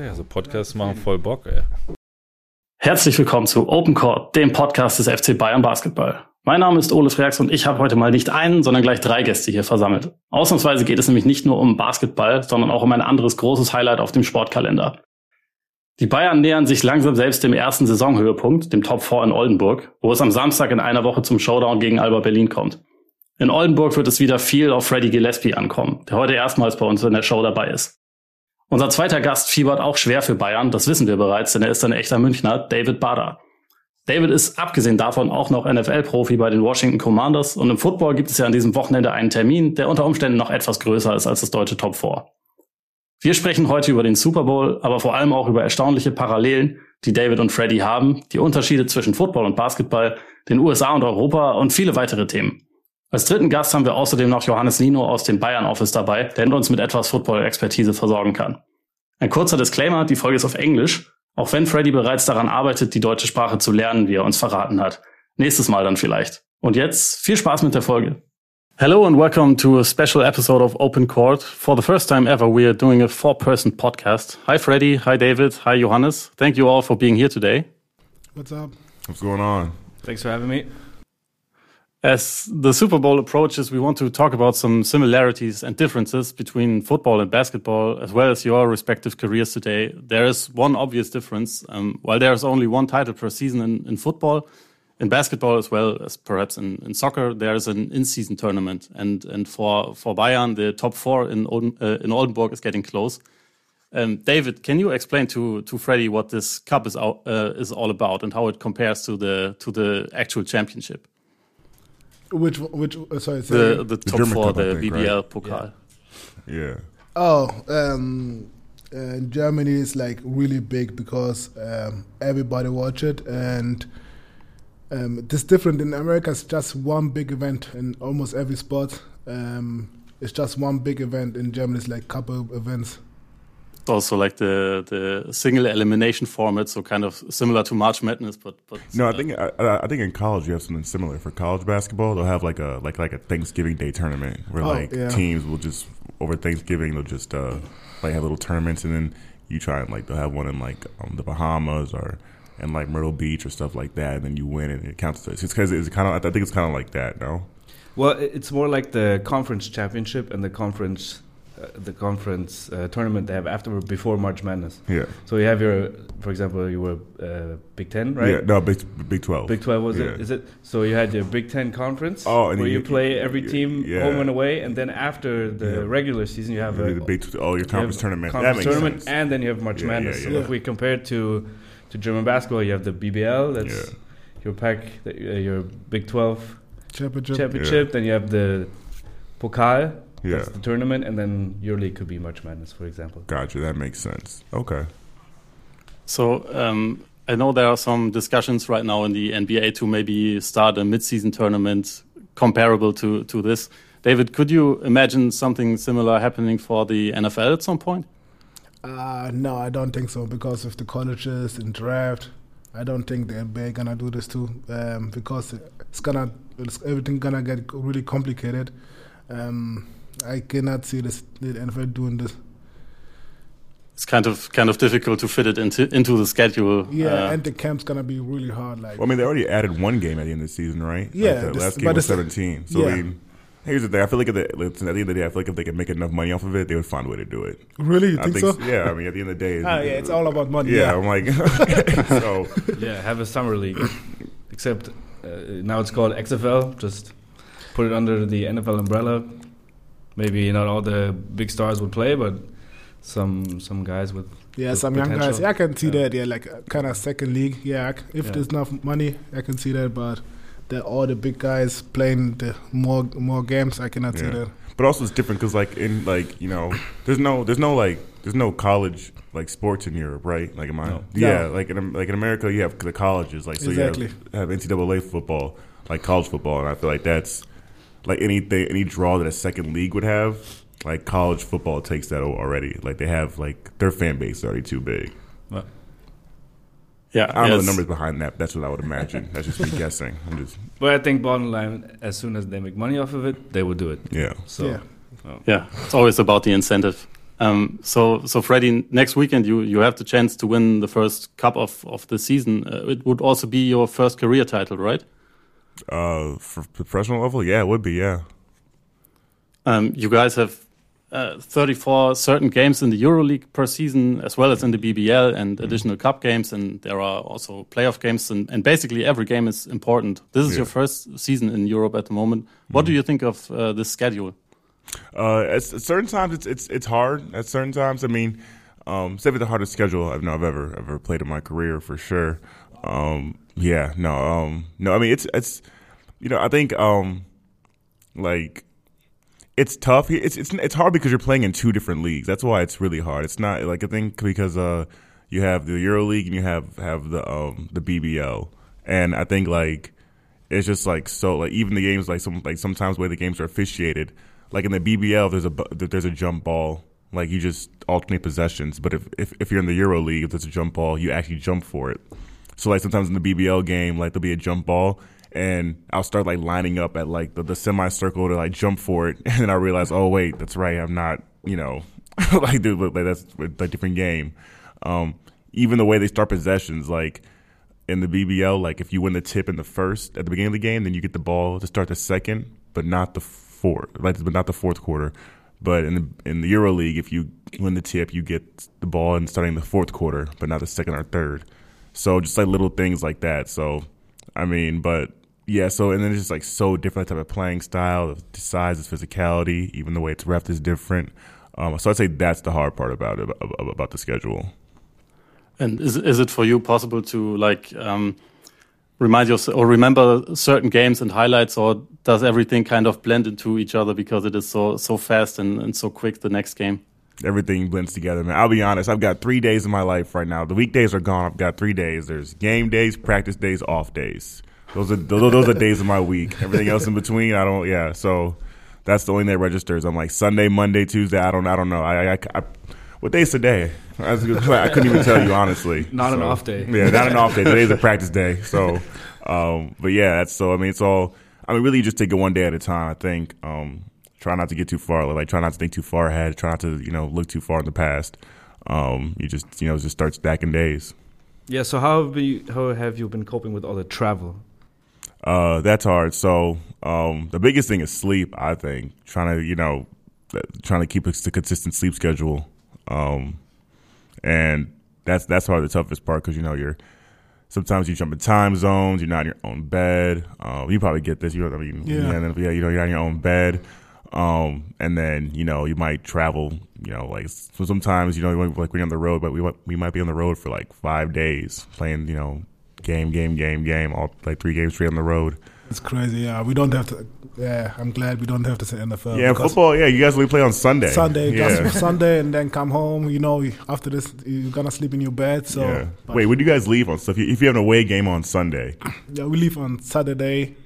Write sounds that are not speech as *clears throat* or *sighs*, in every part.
Ja, so Podcasts machen voll Bock, ey. Herzlich willkommen zu Open Court, dem Podcast des FC Bayern Basketball. Mein Name ist Ole Freaks und ich habe heute mal nicht einen, sondern gleich drei Gäste hier versammelt. Ausnahmsweise geht es nämlich nicht nur um Basketball, sondern auch um ein anderes großes Highlight auf dem Sportkalender. Die Bayern nähern sich langsam selbst dem ersten Saisonhöhepunkt, dem Top 4 in Oldenburg, wo es am Samstag in einer Woche zum Showdown gegen Alba Berlin kommt. In Oldenburg wird es wieder viel auf Freddie Gillespie ankommen, der heute erstmals bei uns in der Show dabei ist. Unser zweiter Gast fiebert auch schwer für Bayern, das wissen wir bereits, denn er ist ein echter Münchner, David Bader. David ist abgesehen davon auch noch NFL-Profi bei den Washington Commanders und im Football gibt es ja an diesem Wochenende einen Termin, der unter Umständen noch etwas größer ist als das deutsche Top 4. Wir sprechen heute über den Super Bowl, aber vor allem auch über erstaunliche Parallelen, die David und Freddy haben, die Unterschiede zwischen Football und Basketball, den USA und Europa und viele weitere Themen. Als dritten Gast haben wir außerdem noch Johannes Lino aus dem Bayern Office dabei, der uns mit etwas Football-Expertise versorgen kann. Ein kurzer Disclaimer, die Folge ist auf Englisch, auch wenn Freddy bereits daran arbeitet, die deutsche Sprache zu lernen, wie er uns verraten hat. Nächstes Mal dann vielleicht. Und jetzt viel Spaß mit der Folge. Hello and welcome to a special episode of Open Court. For the first time ever, we are doing a four-person podcast. Hi Freddy, hi David, hi Johannes. Thank you all for being here today. What's up? What's going on? Thanks for having me. As the Super Bowl approaches, we want to talk about some similarities and differences between football and basketball, as well as your respective careers today. There is one obvious difference. Um, while there is only one title per season in, in, football, in basketball as well as perhaps in, in soccer, there is an in-season tournament. And and for for Bayern, the top four in uh, in Oldenburg is getting close. Um, David, can you explain to to Freddie what this cup is uh, is all about and how it compares to the to the actual championship? Which which uh, sorry, the the top German four, the think, BBL right? Pokal. Yeah. yeah. Oh, um, uh, Germany is like really big because um, everybody watch it, and um, it's different in America. It's just one big event in almost every sport. Um, it's just one big event in Germany. It's like couple events also like the the single elimination format, so kind of similar to March Madness, but but no, I think I, I, think in college you have something similar for college basketball. They'll have like a like like a Thanksgiving Day tournament where oh, like yeah. teams will just over Thanksgiving they'll just uh, like have little tournaments, and then you try and like they'll have one in like um, the Bahamas or in like Myrtle Beach or stuff like that, and then you win and it counts. It's because it's kind of I think it's kind of like that. No. Well, it's more like the conference championship and the conference the conference uh, tournament they have after before March Madness. Yeah. So you have your, for example, you were uh, Big Ten, right? Yeah. No, Big Big Twelve. Big Twelve was yeah. it? Is it? So you had your Big Ten conference. Oh, where you, you, play every team yeah. home and away, and then after the yeah. regular season, you have you a the Big oh your conference tournament. Conference tournament, sense. and then you have March Madness. So if we compare it to to German basketball, you have the BBL. That's your pack, uh, your Big Twelve championship. Championship. Then you have the Pokal yeah. That's the tournament, and then your league could be March Madness, for example. Gotcha. That makes sense. Okay. So um, I know there are some discussions right now in the NBA to maybe start a mid-season tournament comparable to to this. David, could you imagine something similar happening for the NFL at some point? Uh, no, I don't think so because of the colleges and draft. I don't think the NBA gonna do this too um, because it's gonna it's, everything gonna get really complicated. Um, I cannot see this, the NFL doing this. It's kind of kind of difficult to fit it into into the schedule. Yeah, uh, and the camp's gonna be really hard. Like, well, I mean, they already added one game at the end of the season, right? Yeah, like the this, last game was seventeen. So yeah. I mean, here's the thing: I feel like at the, at the, end of the day, I feel like if they could make enough money off of it, they would find a way to do it. Really, you think, think, so? Yeah, I mean, at the end of the day, *laughs* oh, yeah, it's all about money. Yeah, yeah. I'm like, *laughs* so *laughs* yeah, have a summer league, except uh, now it's called XFL. Just put it under the NFL umbrella maybe not all the big stars would play, but some some guys with yeah, some potential. young guys. Yeah, I can see yeah. that. Yeah, like uh, kind of second league. Yeah, if yeah. there's enough money, I can see that. But the, all the big guys playing the more more games, I cannot yeah. see that. But also, it's different because like in like you know, *coughs* there's no there's no like there's no college like sports in Europe, right? Like, am I? No. Yeah, no. like in like in America, you have the colleges, like so exactly. you have, have NCAA football, like college football, and I feel like that's like anything any draw that a second league would have, like college football takes that already. Like they have like their fan base is already too big. What? Yeah, I don't yes. know the numbers behind that. That's what I would imagine. That's just me *laughs* guessing. I'm just. But I think bottom line, as soon as they make money off of it, they will do it. Yeah. So. Yeah. Oh. yeah, it's always about the incentive. Um, so, so Freddie, next weekend you you have the chance to win the first cup of of the season. Uh, it would also be your first career title, right? Uh, for professional level, yeah, it would be, yeah. Um, you guys have uh, 34 certain games in the EuroLeague per season, as well as in the BBL and mm. additional cup games, and there are also playoff games, and, and basically every game is important. This is yeah. your first season in Europe at the moment. What mm. do you think of uh, this schedule? Uh, at, certain times, it's it's it's hard. At certain times, I mean, um, it's definitely the hardest schedule I've, I've ever ever played in my career for sure. Um, yeah, no, um, no. I mean, it's it's you know, I think um, like it's tough. It's it's it's hard because you're playing in two different leagues. That's why it's really hard. It's not like I think because uh, you have the Euro League and you have have the um the BBL, and I think like it's just like so like even the games like some like sometimes the way the games are officiated like in the BBL, there's a there's a jump ball. Like you just alternate possessions. But if, if, if you're in the Euro League, if there's a jump ball, you actually jump for it. So like sometimes in the BBL game, like there'll be a jump ball, and I'll start like lining up at like the, the semicircle to like jump for it, *laughs* and then I realize, oh wait, that's right, I'm not, you know, *laughs* like, dude, like that's a different game. Um, even the way they start possessions, like in the BBL, like if you win the tip in the first at the beginning of the game, then you get the ball to start the second, but not the fourth, like but not the fourth quarter. But in the in the Euro League, if you win the tip, you get the ball and starting the fourth quarter, but not the second or third. So just like little things like that. So I mean, but yeah. So and then it's just like so different type of playing style, the size, the physicality, even the way it's ref is different. Um, so I'd say that's the hard part about it, about the schedule. And is is it for you possible to like um, remind yourself or remember certain games and highlights, or does everything kind of blend into each other because it is so so fast and, and so quick the next game? Everything blends together, man. I'll be honest. I've got three days of my life right now. The weekdays are gone. I've got three days. There's game days, practice days, off days. Those are those, those are days of my week. Everything else in between, I don't. Yeah, so that's the only thing that registers. I'm like Sunday, Monday, Tuesday. I don't. I don't know. I, I, I what day's today? I, I couldn't even tell you honestly. *laughs* Not so, an off day. Yeah, not an off day. Today's a *laughs* practice day. So, um, but yeah, that's so. I mean, it's all. I mean, really, just take it one day at a time. I think. Um, try not to get too far. Like, try not to think too far ahead. Try not to, you know, look too far in the past. Um, you just, you know, just start stacking days. Yeah. So how have you how have you been coping with all the travel? Uh, that's hard. So, um, the biggest thing is sleep. I think trying to, you know, trying to keep a consistent sleep schedule. Um, and that's that's probably the toughest part because you know you're sometimes you jump in time zones. You're not in your own bed. Um, you probably get this. You know, I mean, yeah. yeah, you know, you're in your own bed. Um, and then you know you might travel. You know, like so sometimes you know like we're on the road, but we we might be on the road for like five days playing. You know, game, game, game, game, all like three games straight on the road. It's crazy. Yeah, we don't have to. Yeah, I'm glad we don't have to say NFL. Yeah, football. Yeah, you guys only play on Sunday. Sunday, yeah. Sunday, and then come home. You know, after this, you're gonna sleep in your bed. So, yeah. wait, when do you guys leave on stuff? If you have an away game on Sunday, yeah, we leave on Saturday.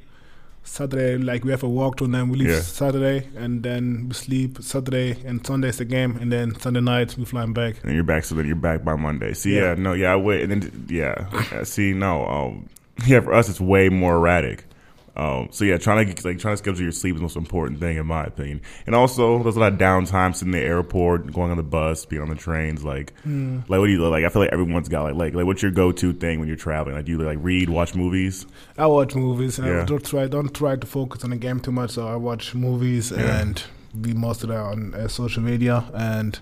Saturday, like we have a walk to, and then we leave yeah. Saturday, and then we sleep Saturday, and Sunday's the game, and then Sunday night we flying back. And you're back, so then you're back by Monday. See, yeah, yeah no, yeah, I wait, and then yeah, see, no, um, yeah, for us it's way more erratic. Um, so yeah, trying to like trying to schedule your sleep is the most important thing in my opinion. And also, there's a lot of downtime sitting in the airport, going on the bus, being on the trains. Like, mm. like what do you like? I feel like everyone's got like like like what's your go to thing when you're traveling? Like, do you like read, watch movies? I watch movies. Yeah. I don't try don't try to focus on the game too much. So I watch movies yeah. and be most of that on uh, social media and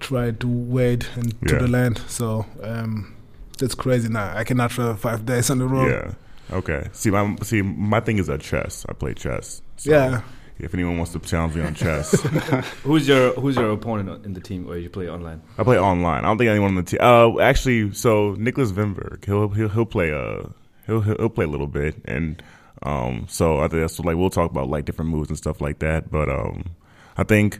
try to wade into yeah. the land. So um, it's crazy now. I cannot travel five days on the road. Yeah. Okay. See, my see, my thing is a chess. I play chess. So yeah. If anyone wants to challenge me on chess, *laughs* who's your who's your opponent in the team, or you play online? I play online. I don't think anyone on the team. Uh, actually, so Nicholas Wimberg, he'll he'll he'll play a uh, he'll he'll play a little bit, and um, so I think that's like we'll talk about like different moves and stuff like that. But um, I think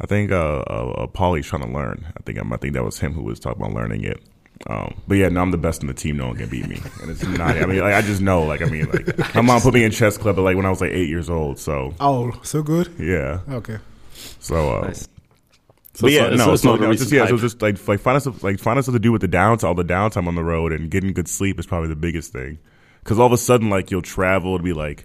I think uh, uh, uh Paulie's trying to learn. I think I think that was him who was talking about learning it. Um, but yeah, no, I'm the best in the team. No one can beat me, and it's not. I mean, like I just know. Like I mean, like *laughs* my mom put me in chess club, but like when I was like eight years old. So oh, so good. Yeah. Okay. So. Uh, nice. So, but yeah, so, no, so, no, just yeah, so just like like find us like find us something to do with the downtime, all the downtime on the road, and getting good sleep is probably the biggest thing. Because all of a sudden, like you'll travel to be like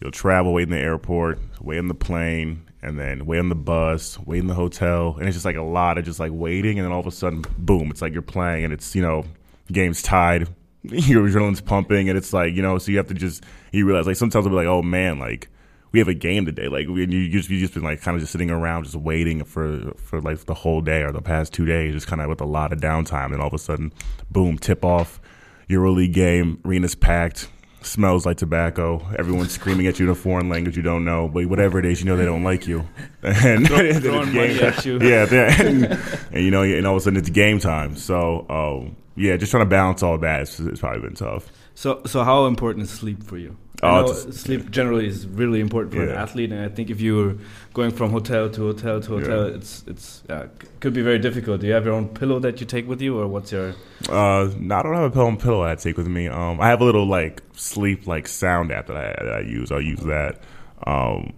you'll travel, wait in the airport, wait in the plane, and then wait on the bus, wait in the hotel, and it's just like a lot of just like waiting, and then all of a sudden, boom! It's like you're playing, and it's you know, game's tied, *laughs* your adrenaline's pumping, and it's like you know, so you have to just you realize like sometimes I'll be like, oh man, like we have a game today. Like we, you just you just been like kind of just sitting around, just waiting for for like the whole day or the past two days, just kind of with a lot of downtime. And all of a sudden, boom, tip off, EuroLeague game, arena's packed, smells like tobacco. Everyone's screaming at you in a foreign language you don't know, but whatever it is, you know they don't like you. *laughs* And Throw, *laughs* throwing money at you. Yeah, and, *laughs* and, you know, and all of a sudden it's game time. So, um, yeah, just trying to balance all that. It's, it's probably been tough. So, so how important is sleep for you? Oh, sleep generally is really important for yeah. an athlete, and I think if you're going from hotel to hotel to hotel, yeah. it's it's uh, could be very difficult. Do you have your own pillow that you take with you, or what's your? Uh, no, I don't have a pillow, pillow I take with me. Um, I have a little like sleep like sound app that I, that I use. I'll use that. Um,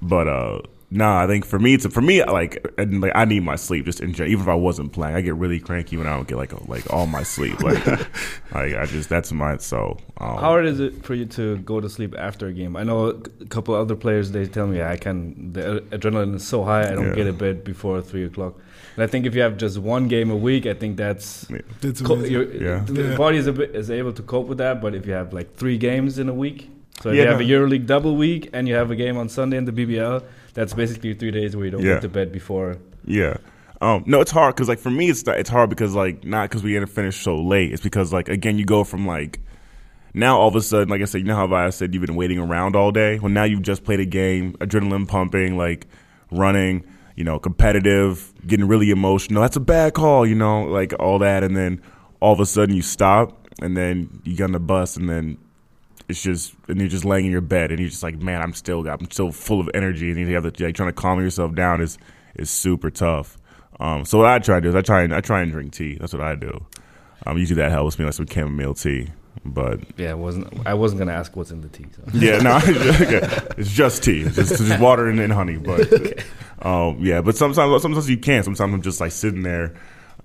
but uh no, I think for me, it's for me like, like I need my sleep just in general. Even if I wasn't playing, I get really cranky when I don't get like like all my sleep. Like, *laughs* like I just that's my so. Um, How hard is it for you to go to sleep after a game? I know a couple other players. They tell me I can. The adrenaline is so high, I don't yeah. get a bed before three o'clock. And I think if you have just one game a week, I think that's yeah. yeah. the body is, bit, is able to cope with that. But if you have like three games in a week, so if you have no. a EuroLeague double week and you have a game on Sunday in the BBL that's basically three days where you don't yeah. get to bed before. Yeah. Um, no, it's hard because like for me, it's it's hard because like not because we didn't finish so late. It's because like again, you go from like now all of a sudden, like I said, you know how I said you've been waiting around all day. Well, now you've just played a game, adrenaline pumping, like running, you know, competitive, getting really emotional. That's a bad call, you know, like all that, and then all of a sudden you stop, and then you get on the bus, and then it's just and you're just laying in your bed and you're just like, man, I'm still I'm still full of energy and you have to like trying to calm yourself down is is super tough. Um, so what I try to do is I try and I try and drink tea. That's what I do. Um, usually that helps me like some chamomile tea. But yeah, it wasn't I wasn't gonna ask what's in the tea. So. *laughs* Yeah, no, it's just tea, it's just, just water and, and honey. But *laughs* okay. um, yeah, but sometimes sometimes you can't. Sometimes I'm just like sitting there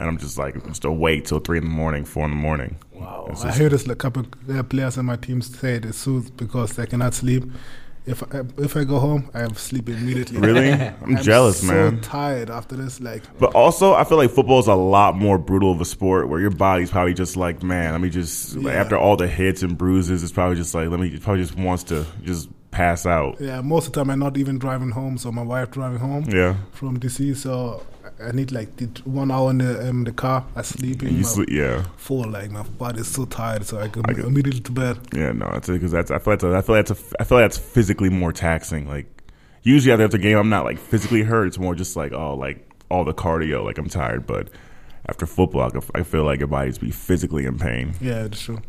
and I'm just like just awake till three in the morning, four in the morning. Wow! I hear this a couple of players in my team say it soothes because they cannot sleep. If I, if I go home, I have sleep immediately. Really, *laughs* I'm, I'm jealous, so man. tired after this, like. But also, I feel like football is a lot more brutal of a sport where your body's probably just like, man, let me just yeah. like, after all the hits and bruises, it's probably just like, let me, probably just wants to just pass out. Yeah, most of the time I'm not even driving home, so my wife driving home. Yeah. From DC, so I need like one hour in the um, the car. I sleep. You sleep, yeah. Full like my body's so tired, so I go I immediately to bed. Yeah, no, it's because that's I feel that's a, I feel that's a, I feel that's physically more taxing. Like usually after the game, I'm not like physically hurt. It's more just like oh, like all the cardio, like I'm tired. But after football, I feel like your body's be physically in pain. Yeah, that's true.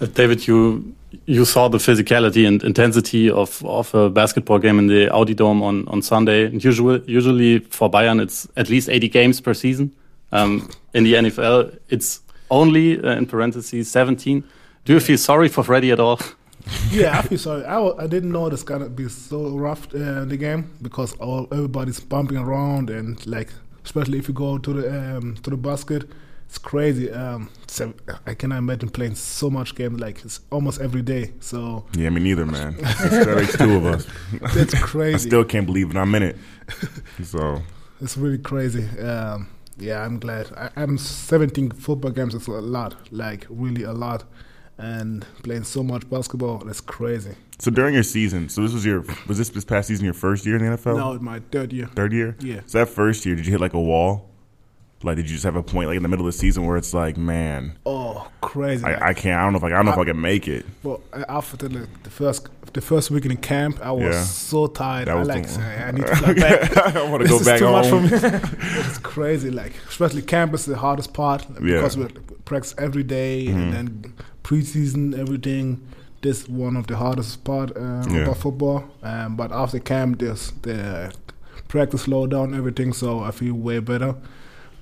Uh, David, you you saw the physicality and intensity of, of a basketball game in the Audi Dome on, on Sunday. And usually, usually for Bayern, it's at least 80 games per season. Um, in the NFL, it's only, uh, in parentheses, 17. Do you feel sorry for Freddie at all? *laughs* yeah, I feel sorry. I, I didn't know it's gonna be so rough uh, the game because all, everybody's bumping around and like, especially if you go to the um, to the basket, it's crazy. Um, so I cannot imagine playing so much games like it's almost every day. So yeah, me neither, man. *laughs* It's two of us. That's *laughs* crazy. I still can't believe it. I'm in it. So it's really crazy. Um, yeah, I'm glad. I, I'm 17 football games. It's a lot, like really a lot, and playing so much basketball. That's crazy. So during your season, so this was your was this this past season your first year in the NFL? No, my third year. Third year. Yeah. So that first year, did you hit like a wall? Like, did you just have a point like in the middle of the season where it's like, man, oh, crazy! I, I can't. I don't know if I, I don't know I, if I can make it. Well, after the, the first the first week in camp, I was yeah. so tired. I like, the, I need to fly back. I want to go back *laughs* *laughs* home. *laughs* it's crazy. Like, especially camp is the hardest part because yeah. we practice every day mm-hmm. and then preseason everything. This one of the hardest part um, yeah. about football. Um, but after camp, there's the practice slow down everything, so I feel way better.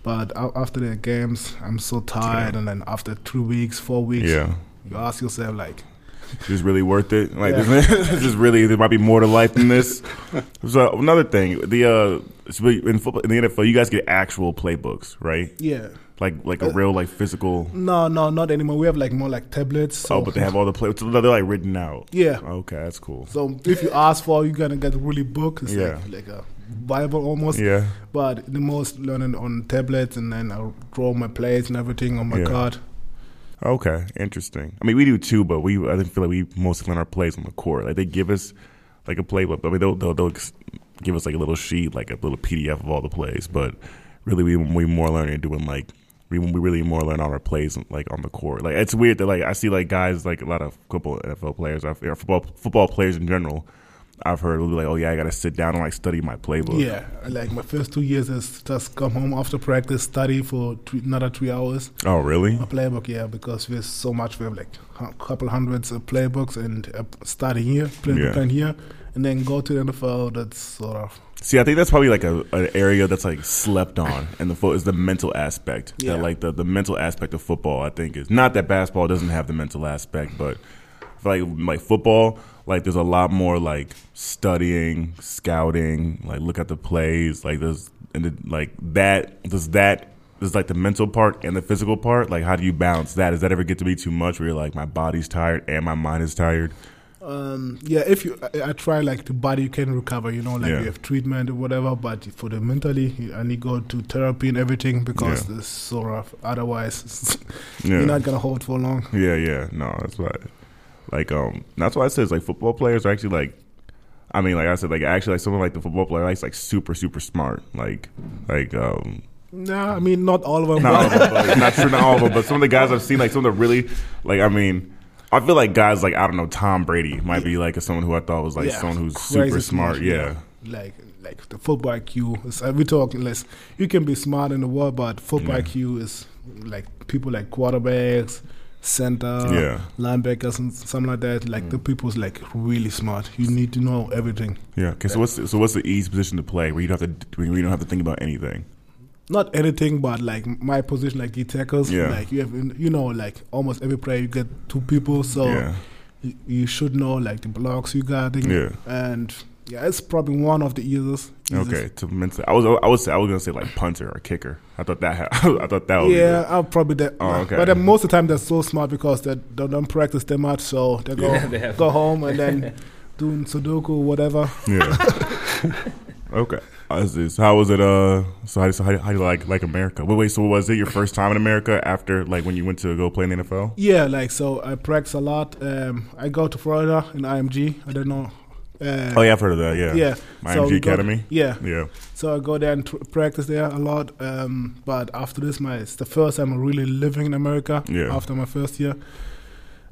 But after the games, I'm so tired, yeah. and then after two weeks, four weeks, yeah. you ask yourself like, "Is this really worth it? Like, yeah. *laughs* this is really there might be more to life than this." *laughs* so another thing, the uh, in football in the NFL, you guys get actual playbooks, right? Yeah. like like a uh, real like physical. No, no, not anymore. We have like more like tablets. So. Oh, but they have all the plays. They're like written out. Yeah. Okay, that's cool. So if you ask for, you're gonna get really book. It's yeah. Like, like a Bible almost. Yeah. But the most learning on tablets, and then I draw my plays and everything on my yeah. card. Okay, interesting. I mean, we do too, but we I think feel like we mostly learn our plays on the court. Like they give us like a playbook. I mean, they'll, they'll, they'll give us like a little sheet, like a little PDF of all the plays. But really, we we more learning doing like we we really more learn all our plays like on the court. Like it's weird that like I see like guys like a lot of couple NFL players or football football players in general I've heard will be like, oh yeah, I got to sit down and like study my playbook. Yeah, like my first two years is just come home after practice, study for three, another three hours. Oh really? A playbook, yeah, because there's so much. We have like a couple hundreds of playbooks and uh, starting here, playbook yeah. here, and then go to the NFL. That's sort of. See, I think that's probably like a an area that's like slept on, and the foot is the mental aspect. Yeah. That, like the the mental aspect of football, I think is not that basketball doesn't have the mental aspect, but like like football like there's a lot more like studying, scouting, like look at the plays, like there's and the, like that does that is like the mental part and the physical part. Like how do you balance that? Does that ever get to be too much where you're like my body's tired and my mind is tired? Um, yeah, if you, I, I, try like the body you can recover, you know, like yeah. you have treatment or whatever, but for the mentally, I need go to therapy and everything because yeah. this sort of otherwise *laughs* yeah. you're not gonna hold for long. Yeah, yeah, no, that's right. Like um, that's why I said like football players are actually like, I mean, like I said, like actually like someone like the football player, like, like super super smart, like like um. Nah, I mean not all of them. Not, all of them, not true, not all of them, but some of the guys I've seen, like some of the really, like I mean, I feel like guys like I don't know Tom Brady might be like someone who I thought was like yeah, someone who's super smart. smart yeah. yeah. like like the football IQ. we talk less. You can be smart in the world, but football yeah. IQ is like people like quarterbacks, center, yeah. linebackers, and something like that. Like mm. the people's like really smart. You need to know everything. Yeah. Okay. So what's the, so what's the easy position to play where you don't have to where you don't have to think about anything? Not anything, but like my position, like the tackles. Yeah. Like you have, you know, like almost every player you get two people, so yeah. you, you should know like the blocks you got. Yeah. And yeah, it's probably one of the easiest. easiest. Okay, to mentally, I was I was I was gonna say like punter or kicker. I thought that *laughs* I thought that would yeah, I'll probably that. Oh, okay. But then most of the time they're so smart because they don't, don't practice that much, so they go yeah, they go home and then *laughs* doing Sudoku whatever. Yeah. *laughs* okay. How was it? Uh, so how, so how, how do you like like America? Wait, wait. So was it your first time in America after like when you went to go play in the NFL? Yeah, like so I practice a lot. Um, I go to Florida in IMG. I don't know uh, oh yeah, I've heard of that. Yeah, yeah. Miami so Academy. Go, yeah, yeah. So I go there and practice there a lot. Um, but after this, my it's the first time I'm really living in America. Yeah. After my first year,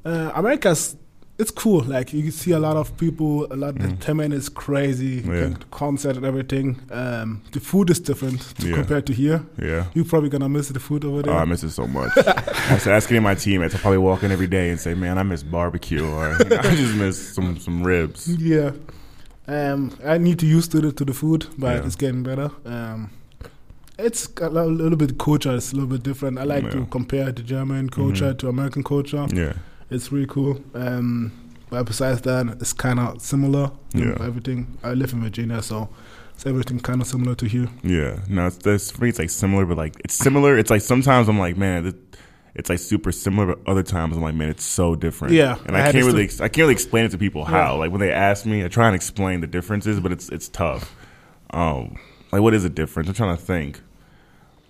uh, America's it's cool. Like you see a lot of people. A lot. Mm. The Temen is crazy. Yeah. Concert and everything. Um, the food is different to, yeah. compared to here. Yeah. You're probably gonna miss the food over there. Oh, I miss it so much. *laughs* I said, asking my teammates, I probably walk in every day and say, "Man, I miss barbecue," or you know, *laughs* I just miss some some ribs. Yeah. Um, I need to use to the to the food, but yeah. it's getting better. Um, it's a little bit culture. It's a little bit different. I like to compare the German culture mm-hmm. to American culture. Yeah it's really cool. Um, but besides that, it's kind of similar. Yeah. Everything. I live in Virginia, so it's everything kind of similar to here. Yeah. No, it's, it's for me. It's like similar, but like it's similar. It's like sometimes I'm like, man, it's like super similar, but other times I'm like, man, it's so different. Yeah. And I, I can't really, I can't really explain it to people how. Yeah. Like when they ask me, I try and explain the differences, but it's it's tough. Um, like what is the difference? I'm trying to think.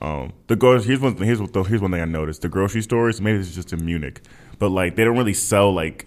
Um, the go here's one here's what here's one thing I noticed. The grocery stores, maybe it's just in Munich but like they don't really sell like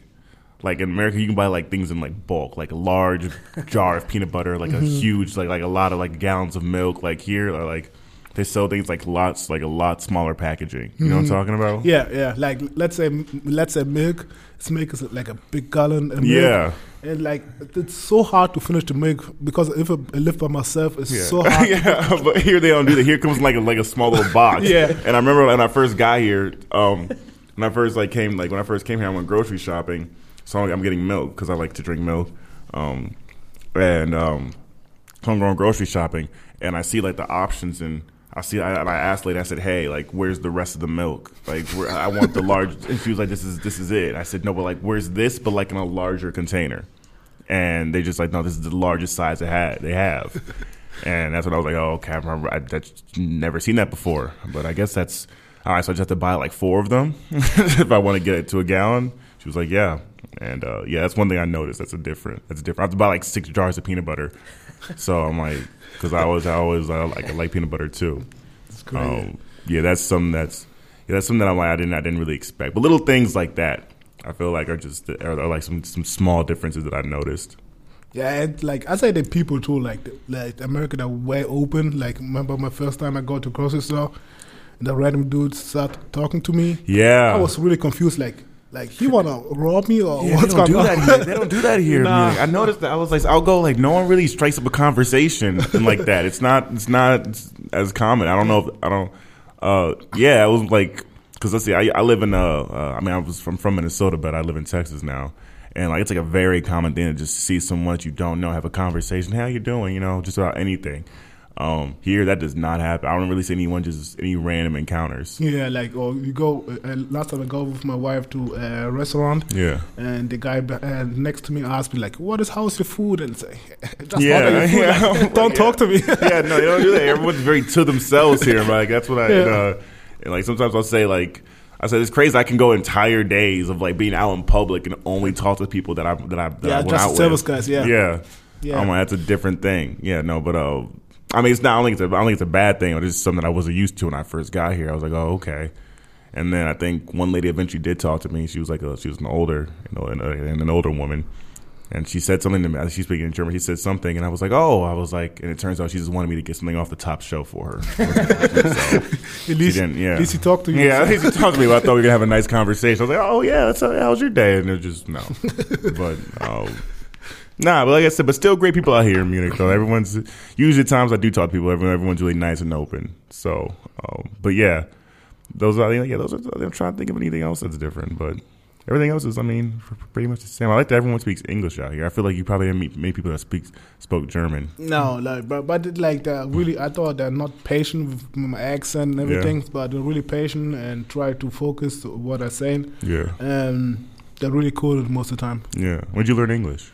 like in America you can buy like things in like bulk, like a large *laughs* jar of peanut butter, like mm-hmm. a huge like like a lot of like gallons of milk. Like here, or like they sell things like lots like a lot smaller packaging. You mm-hmm. know what I'm mm-hmm. talking about? Yeah, yeah. Like let's say let's say milk. It's milk is like a big gallon. Of. Yeah. And like it's so hard to finish the milk because if I live by myself, it's yeah. so *laughs* hard. yeah, but here they don't do that. Here comes like a like a small little box. *laughs* yeah. And I remember when I first got here, um, when I first like came like when I first came here, I went grocery shopping. So I'm getting milk because I like to drink milk. Um, and um, so I'm going grocery shopping, and I see like the options, and I see. I, I asked lady, I said, "Hey, like, where's the rest of the milk? Like, I want the large." *laughs* And she was like, "This is this is it." I said, "No, but like, where's this? But like in a larger container." And they just like, "No, this is the largest size they had. They have." *laughs* and that's when I was like, oh, okay, I remember I never seen that before. But I guess that's all right. So I just have to buy like four of them *laughs* if I want to get it to a gallon. She was like, yeah, and uh, yeah, that's one thing I noticed. That's a different. That's different. I have to buy like six jars of peanut butter. So I'm like, because I always, I always uh, like I like peanut butter too. That's great. Um, yeah, that's something that's yeah, that's something that I'm like I didn't I didn't really expect. But little things like that, I feel like are just are, are like some some small differences that I noticed. Yeah, and like I say, the people too, like like America, that way open. Like remember my first time I go to grocery store, and the random dude start talking to me. Yeah, I was really confused. Like like he wanna rob me or yeah, what's going on? They don't do that here. *laughs* nah. I noticed that I was like, I'll go like no one really strikes up a conversation like that. It's not it's not as common. I don't know. If, I don't. Uh, yeah, it was like because let's see, I, I live in uh, uh, I mean, I was from from Minnesota, but I live in Texas now and like it's like a very common thing to just see someone that you don't know have a conversation. How you doing? You know, just about anything. Um, here, that does not happen. I don't really see anyone just any random encounters. Yeah, like or you go. Uh, last time I go with my wife to a restaurant. Yeah, and the guy uh, next to me asked me like, "What is how's your food?" And say, *laughs* "Just yeah, *laughs* yeah. Like, *laughs* don't talk to me." yeah, no, you don't do that. Everyone's very to themselves here. Like that's what I. Yeah. Uh, and like sometimes I'll say like I said it's crazy. I can go entire days of like being out in public and only talk to people that I that I that yeah, I went out service with. guys. Yeah, yeah, yeah. I'm like that's a different thing. Yeah, no, but uh, I mean, it's not. I don't think it's a, I don't think it's a bad thing. It's just something I wasn't used to when I first got here. I was like, oh, okay. And then I think one lady eventually did talk to me. She was like, a, she was an older, you know, and, an older woman and she said something to me. She's speaking in German. She said something, and I was like, "Oh!" I was like, and it turns out she just wanted me to get something off the top shelf for her. *laughs* so, at least, yeah. At least he talked to you. Yeah, at least he talked to me. But I thought we were gonna have a nice conversation. I was like, "Oh yeah, that's a, how's your day?" And it just no, *laughs* but um, nah. But like I said, but still great people out here in Munich. Though everyone's usually times I do talk to people, everyone, everyone's really nice and open. So, um, but yeah, those are yeah, those are. I'm trying to think of anything else that's different, but. Everything else is, I mean, pretty much the same. I like that everyone speaks English out here. I feel like you probably meet many people that speak spoke German. No, like, but but like really, I thought they're not patient with my accent and everything, yeah. but they're really patient and try to focus what I'm saying. Yeah, and they're really cool most of the time. Yeah. When'd you learn English?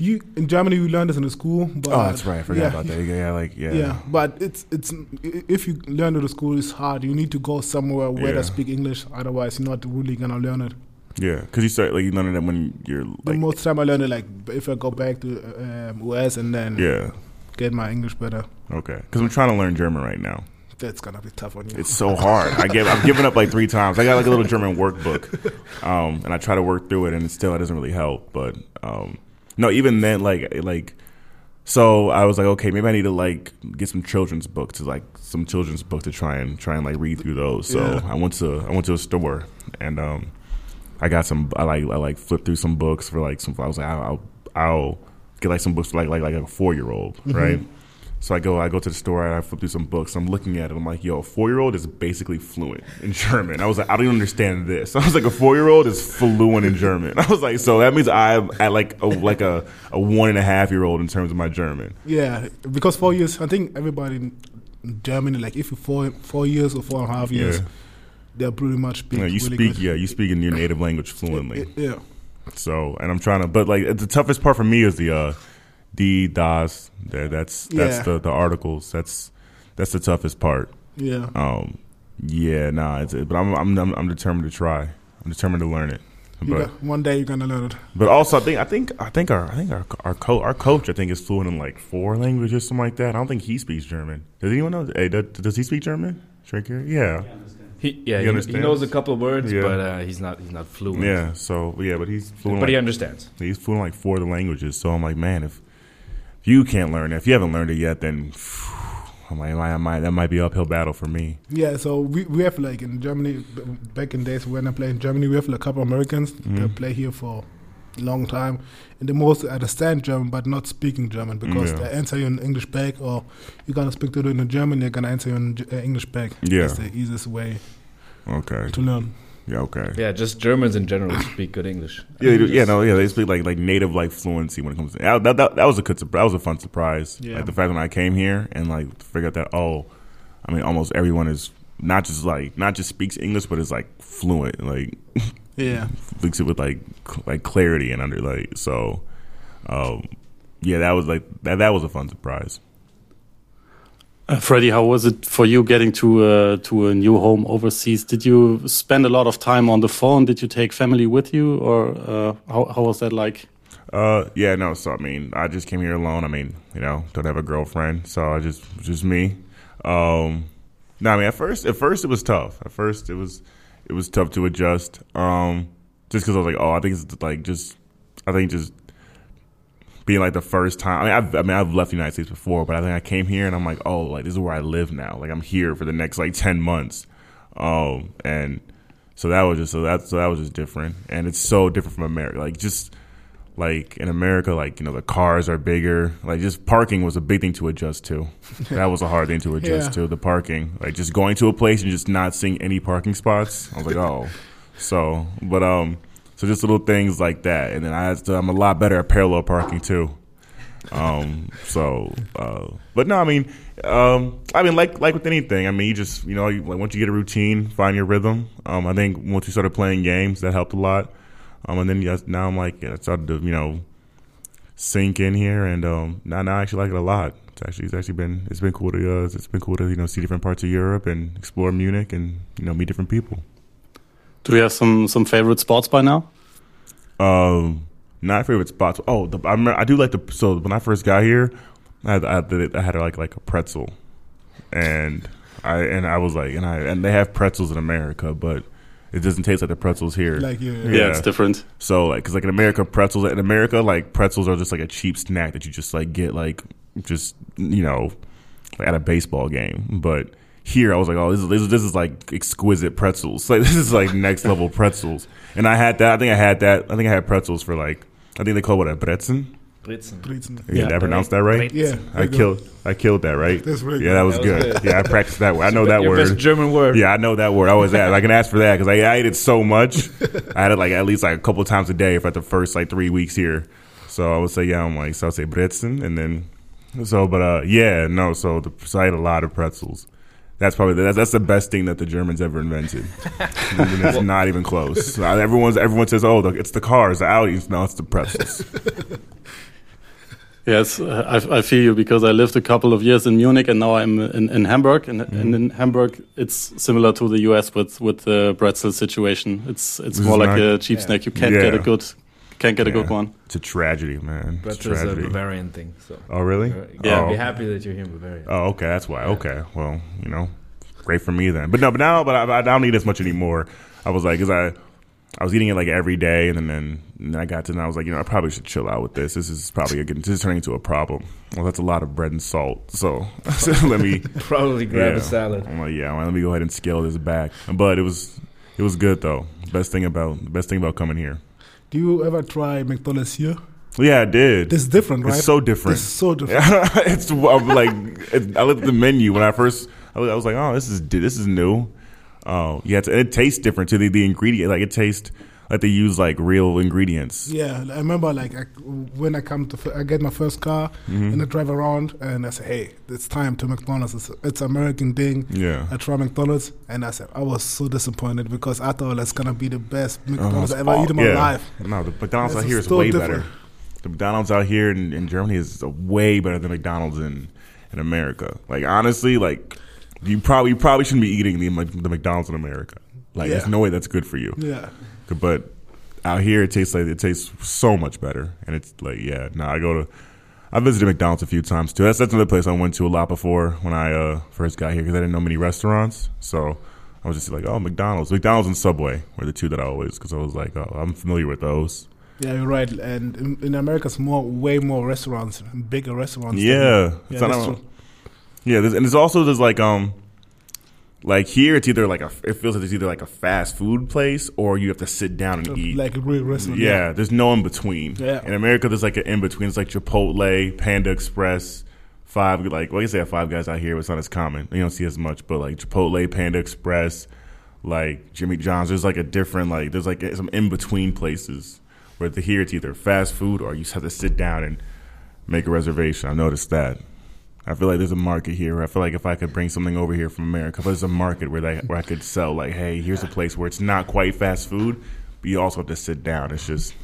You in Germany we learned this in the school. But oh, that's right. I forgot yeah, about that. Yeah, like yeah. Yeah, but it's it's if you learn at the school, it's hard. You need to go somewhere where yeah. they speak English. Otherwise, you're not really gonna learn it. Yeah, because you start like you learn it when you're like. The most time I learn it like if I go back to um, US and then yeah get my English better. Okay, because I'm trying to learn German right now. That's gonna be tough on you. It's so hard. I give. I've given up like three times. I got like a little German workbook, *laughs* um, and I try to work through it, and still it doesn't really help. But um, no, even then, like like. So I was like, okay, maybe I need to like get some children's books, to like some children's book to try and try and like read through those. So yeah. I went to I went to a store and um, I got some. I like I like flipped through some books for like some. I was like, I'll I'll, I'll get like some books for like like like a four year old, mm-hmm. right? So I go, I go to the store and I flip through some books. I'm looking at it. I'm like, yo, a four year old is basically fluent in German. I was like, I don't even understand this. *laughs* I was like, a four year old is fluent in German. *laughs* I was like, so that means I'm at like a like a, a one and a half year old in terms of my German. Yeah, because four years. I think everybody in Germany, like if you four four years or four and a half years, yeah. they're pretty much speak. Yeah, you really speak. Good. Yeah, you speak in your native language fluently. Yeah. So, and I'm trying to, but like the toughest part for me is the. uh D Das. There, that's that's yeah. the the articles. That's that's the toughest part. Yeah. Um. Yeah. Nah. It's, but I'm I'm I'm determined to try. I'm determined to learn it. But got, one day you're gonna learn it. But also, I think I think I think our I think our our, co- our coach I think is fluent in like four languages, something like that. I don't think he speaks German. Does anyone know? Hey, does, does he speak German? Yeah. He, yeah, he, he, knows a couple of words, yeah. but uh, he's not he's not fluent. Yeah, so yeah, but he's fluent. But like, he understands. He's fluent like four of the languages. So I'm like, man, if you can't learn it, if you haven't learned it yet, then *sighs* I might, I might, that might be uphill battle for me. Yeah, so we, we have like in Germany, back in days when I played in Germany, we have like a couple of Americans mm-hmm. that play here for a long time. And they most understand German, but not speaking German because yeah. they answer you in English back, or you're going to speak to them in German, they're going to answer you in uh, English back. Yeah. That's the easiest way okay. to learn. Yeah, okay. Yeah, just Germans in general speak good English. Yeah, yeah, no, yeah, they speak like like native like fluency when it comes to that. That, that, that was a good that was a fun surprise. Yeah. Like the fact when I came here and like figured out that oh, I mean, almost everyone is not just like not just speaks English, but is like fluent, like *laughs* yeah, speaks it with like like clarity and under like so. Um, yeah, that was like that. That was a fun surprise. Uh, Freddie, how was it for you getting to uh, to a new home overseas? Did you spend a lot of time on the phone? Did you take family with you, or uh, how how was that like? Uh, yeah, no. So I mean, I just came here alone. I mean, you know, don't have a girlfriend, so I just just me. Um, no, I mean, at first, at first it was tough. At first, it was it was tough to adjust. Um, just because I was like, oh, I think it's like just, I think just being like the first time. I mean, I've, I mean, I've left the United States before, but I think I came here and I'm like, oh, like this is where I live now. Like I'm here for the next like ten months, um, and so that was just so that so that was just different, and it's so different from America. Like just like in America, like you know the cars are bigger. Like just parking was a big thing to adjust to. *laughs* that was a hard thing to adjust yeah. to. The parking, like just going to a place and just not seeing any parking spots. I was like, oh, so but um so just little things like that, and then I I'm a lot better at parallel parking too. Um, so, uh, but no, I mean, um, I mean, like like with anything, I mean, you just you know, you, once you get a routine, find your rhythm. Um, I think once we started playing games, that helped a lot. Um, and then yes, now I'm like, I started to you know sink in here, and um, now now I actually like it a lot. It's actually it's actually been it's been cool to uh, it's been cool to you know see different parts of Europe and explore Munich and you know meet different people. Do we have some some favorite spots by now? Um, not favorite spots. Oh, the, I remember, I do like the. So when I first got here, I had I had, I had like like a pretzel, and I and I was like, and I and they have pretzels in America, but it doesn't taste like the pretzels here. Like yeah, yeah, yeah it's different. So like, cause like in America, pretzels in America, like pretzels are just like a cheap snack that you just like get like just you know at a baseball game, but here I was like, oh, this is, this is, this is like exquisite pretzels. *laughs* Like this is like next level pretzels. And I had that. I think I had that. I think I had pretzels for like. I think they call it a bretzen. Bretzen. Bretzen. Yeah, did I pronounced that right? Yeah. I killed. I killed that right. That's right. Yeah, that was, that was good. good. Yeah, I practiced that word. I know that Your word. Best German word. Yeah, I know that word. I was at. I can ask for that because I, I, ate it so much. I had it like at least like a couple times a day for the first like three weeks here. So I would say yeah. I'm like so I say bretzen and then so but uh yeah no so the so I ate a lot of pretzels. That's probably the, that's, that's the best thing that the Germans ever invented. *laughs* it's not even close. Everyone's everyone says, "Oh, it's the cars, the Audis." No, it's the pretzels. *laughs* yes, I, I, feel you because I lived a couple of years in Munich and now I'm in, in Hamburg. And, mm. and, in Hamburg, it's similar to the US with with the pretzel situation. It's it's this more like not, a cheap yeah. snack. You can't yeah. get a good can't get yeah. a good one. It's a tragedy, man. But it's a Bavarian thing. So. Oh, really? Yeah. Oh. Be happy that you're here in Bavaria. Oh, okay. That's why. Yeah. Okay. Well, you know, great for me then. But no, but now, but I, I don't eat as much anymore. I was like, cause I, I was eating it like every day, and then, and then I got to, and I was like, you know, I probably should chill out with this. This is probably getting, this is turning into a problem. Well, that's a lot of bread and salt. So, *laughs* so let me *laughs* probably grab yeah. a salad. I'm like, yeah, well, let me go ahead and scale this back. But it was, it was good though. Best thing about, best thing about coming here. Do you ever try McDonald's here? Yeah, I did. It's different, right? It's so different. It's so different. *laughs* it's I'm like it, I looked at the menu when I first. I was like, oh, this is this is new. Oh, yeah, it tastes different to the the ingredient. Like it tastes like they use like real ingredients. Yeah, I remember like I, when I come to I get my first car mm-hmm. and I drive around and I say, hey, it's time to McDonald's. It's, it's American thing. Yeah, I try McDonald's and I said I was so disappointed because I thought that's gonna be the best McDonald's uh, I ever oh, eat in my yeah. life. No, the McDonald's out here is way different. better. The McDonald's out here in, in Germany is way better than McDonald's in in America. Like honestly, like you probably you probably shouldn't be eating the the McDonald's in America. Like yeah. there's no way that's good for you. Yeah. But out here, it tastes like it tastes so much better, and it's like yeah. Now I go to. I visited McDonald's a few times too. That's that's another place I went to a lot before when I uh, first got here because I didn't know many restaurants. So I was just like, oh, McDonald's, McDonald's and Subway were the two that I always because I was like, oh, I'm familiar with those. Yeah, you're right. And in, in America, it's more, way more restaurants, and bigger restaurants. Yeah, yeah, yeah. There's, and there's also there's like um like here, it's either like a it feels like it's either like a fast food place or you have to sit down and eat. Like a real restaurant. Yeah, yeah, there's no in between. Yeah. In America, there's like an in between. It's like Chipotle, Panda Express, Five. Like well, you say Five Guys out here, but it's not as common. You don't see as much. But like Chipotle, Panda Express, like Jimmy John's, there's like a different like there's like some in between places where the here it's either fast food or you just have to sit down and make a reservation. I noticed that. I feel like there's a market here. I feel like if I could bring something over here from America, there's a market where they, where I could sell like, hey, here's a place where it's not quite fast food, but you also have to sit down. It's just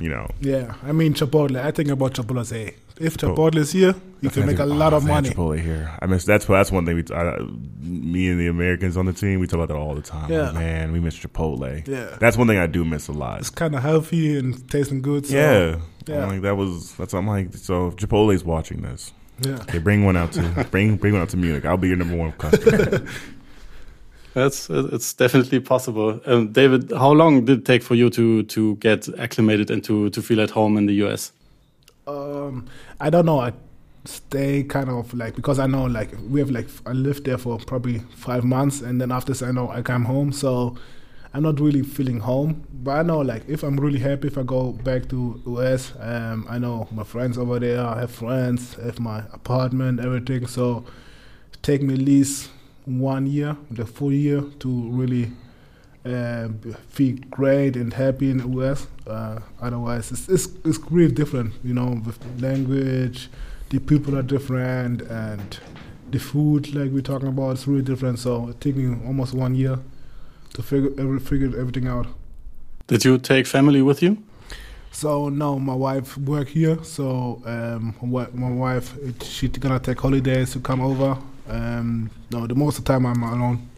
you know. Yeah, I mean Chipotle. I think about Chipotle. Say if Chipotle is here, you can make a lot of money. Chipotle here. I miss that's that's one thing. We, I, me and the Americans on the team, we talk about that all the time. Yeah, like, man, we miss Chipotle. Yeah, that's one thing I do miss a lot. It's kind of healthy and tasting good. So, yeah, yeah. I'm like that was that's. What I'm like so. If Chipotle's watching this. Yeah, okay, bring one out to bring bring one out to Munich. I'll be your number one customer. *laughs* That's it's definitely possible. Um, David, how long did it take for you to to get acclimated and to to feel at home in the US? Um, I don't know. I stay kind of like because I know like we have like I lived there for probably five months, and then after this I know I come home, so I'm not really feeling home. But I know like if I'm really happy if I go back to US, um, I know my friends over there. I have friends, I have my apartment, everything. So take me at least one year, the full year, to really uh, feel great and happy in the US. Uh, otherwise, it's, it's, it's really different, you know, with language, the people are different, and the food, like we're talking about, is really different. So it me almost one year to figure every, figure everything out. Did you take family with you? So no, my wife work here. So um, my wife, she's gonna take holidays to come over um, no, the most of the time I'm alone.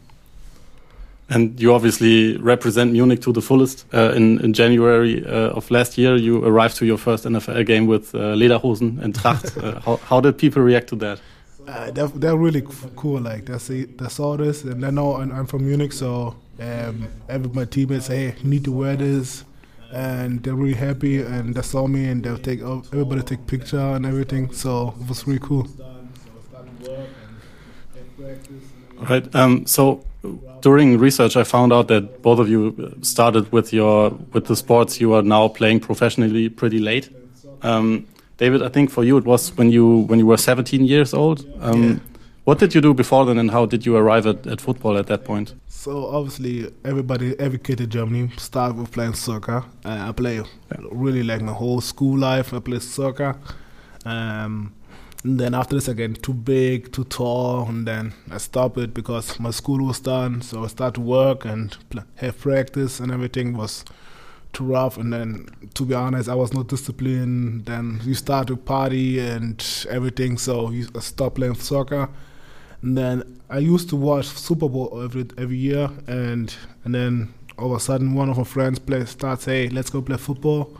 And you obviously represent Munich to the fullest. Uh, in, in January uh, of last year, you arrived to your first NFL game with uh, Lederhosen and Tracht. *laughs* Uh, how, how, did people react to that? Uh, they're, they're, really cool. Like see, they saw this, and they know I'm from Munich, so um, every my teammates say, "Hey, need to wear this," and they're really happy. And they saw me, and they'll take everybody take picture and everything. So it was really cool. Right. Um, so during research, I found out that both of you started with your with the sports you are now playing professionally pretty late. Um, David, I think for you it was when you when you were 17 years old. Um, yeah. What did you do before then, and how did you arrive at, at football at that point? So obviously, everybody, every kid in Germany started with playing soccer. Uh, I play yeah. really like my whole school life. I played soccer. Um, and then after this, again, too big, too tall, and then I stopped it because my school was done. So I started to work and have practice, and everything was too rough. And then, to be honest, I was not disciplined. Then you start to party and everything, so you uh, stopped playing soccer. And then I used to watch Super Bowl every every year, and and then all of a sudden, one of my friends play, starts, "Hey, let's go play football,"